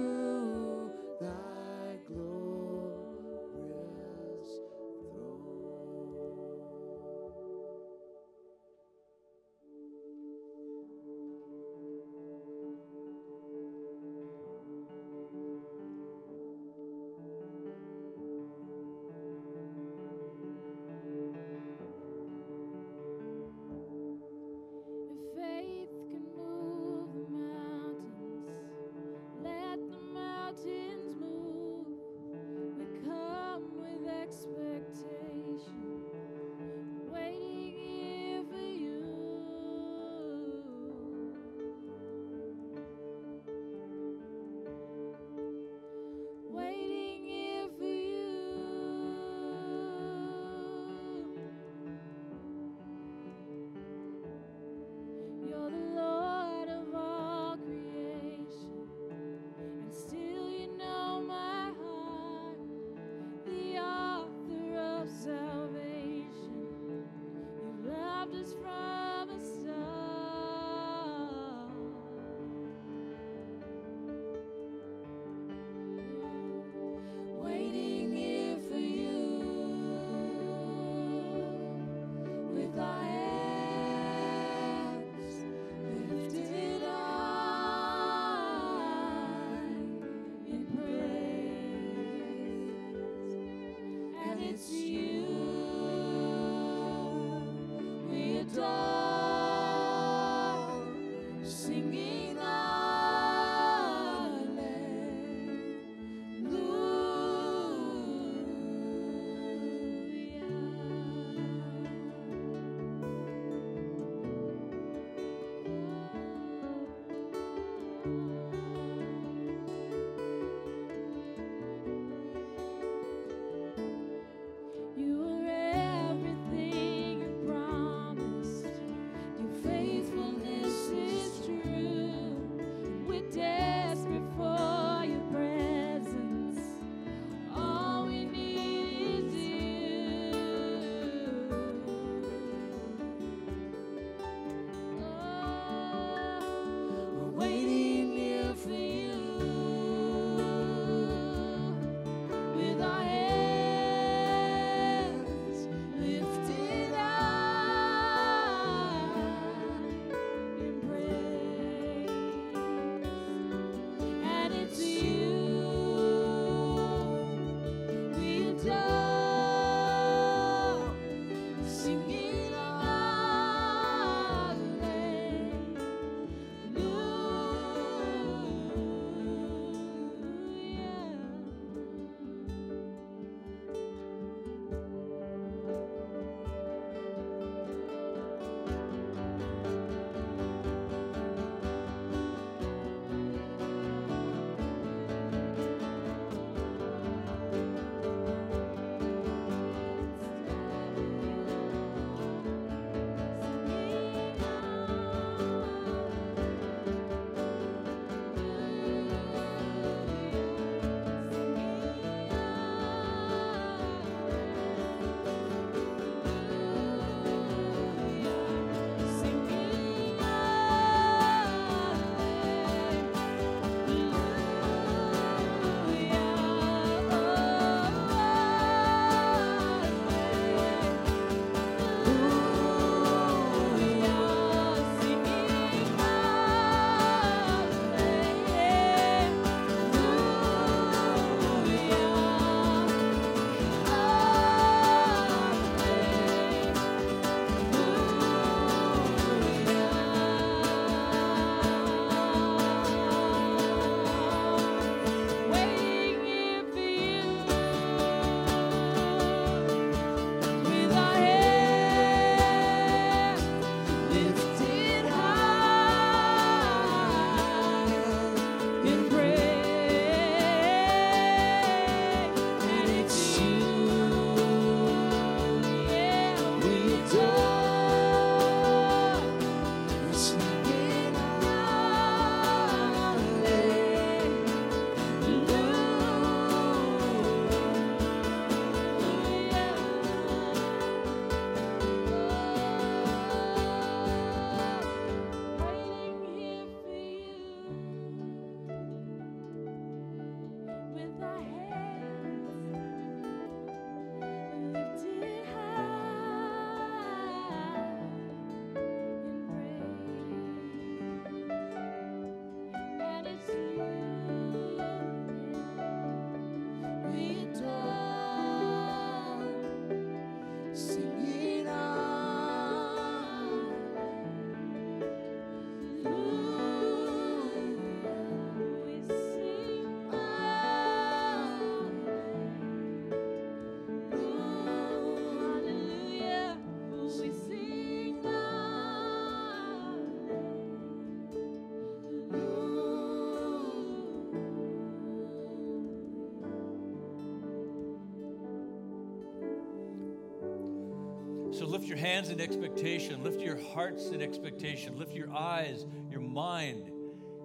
So lift your hands in expectation, lift your hearts in expectation, lift your eyes, your mind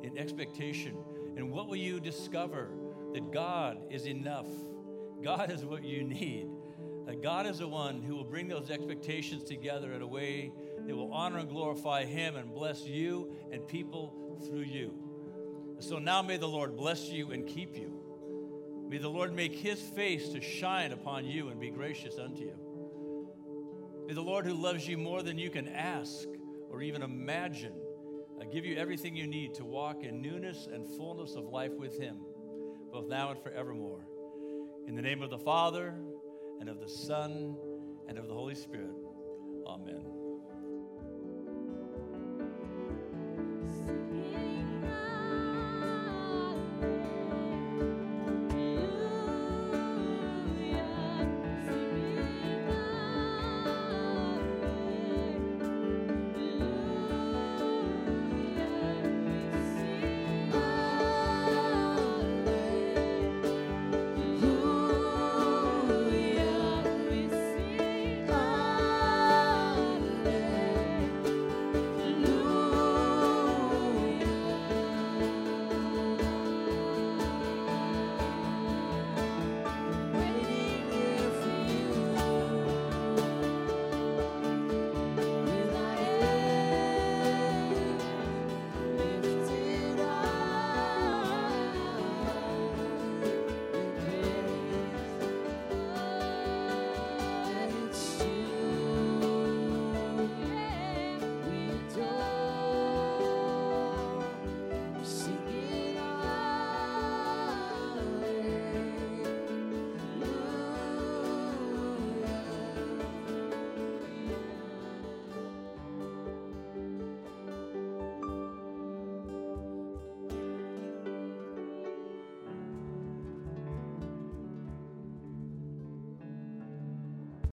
in expectation. And what will you discover? That God is enough. God is what you need. That God is the one who will bring those expectations together in a way that will honor and glorify Him and bless you and people through you. So now may the Lord bless you and keep you. May the Lord make His face to shine upon you and be gracious unto you. May the Lord, who loves you more than you can ask or even imagine, uh, give you everything you need to walk in newness and fullness of life with Him, both now and forevermore. In the name of the Father, and of the Son, and of the Holy Spirit. Amen.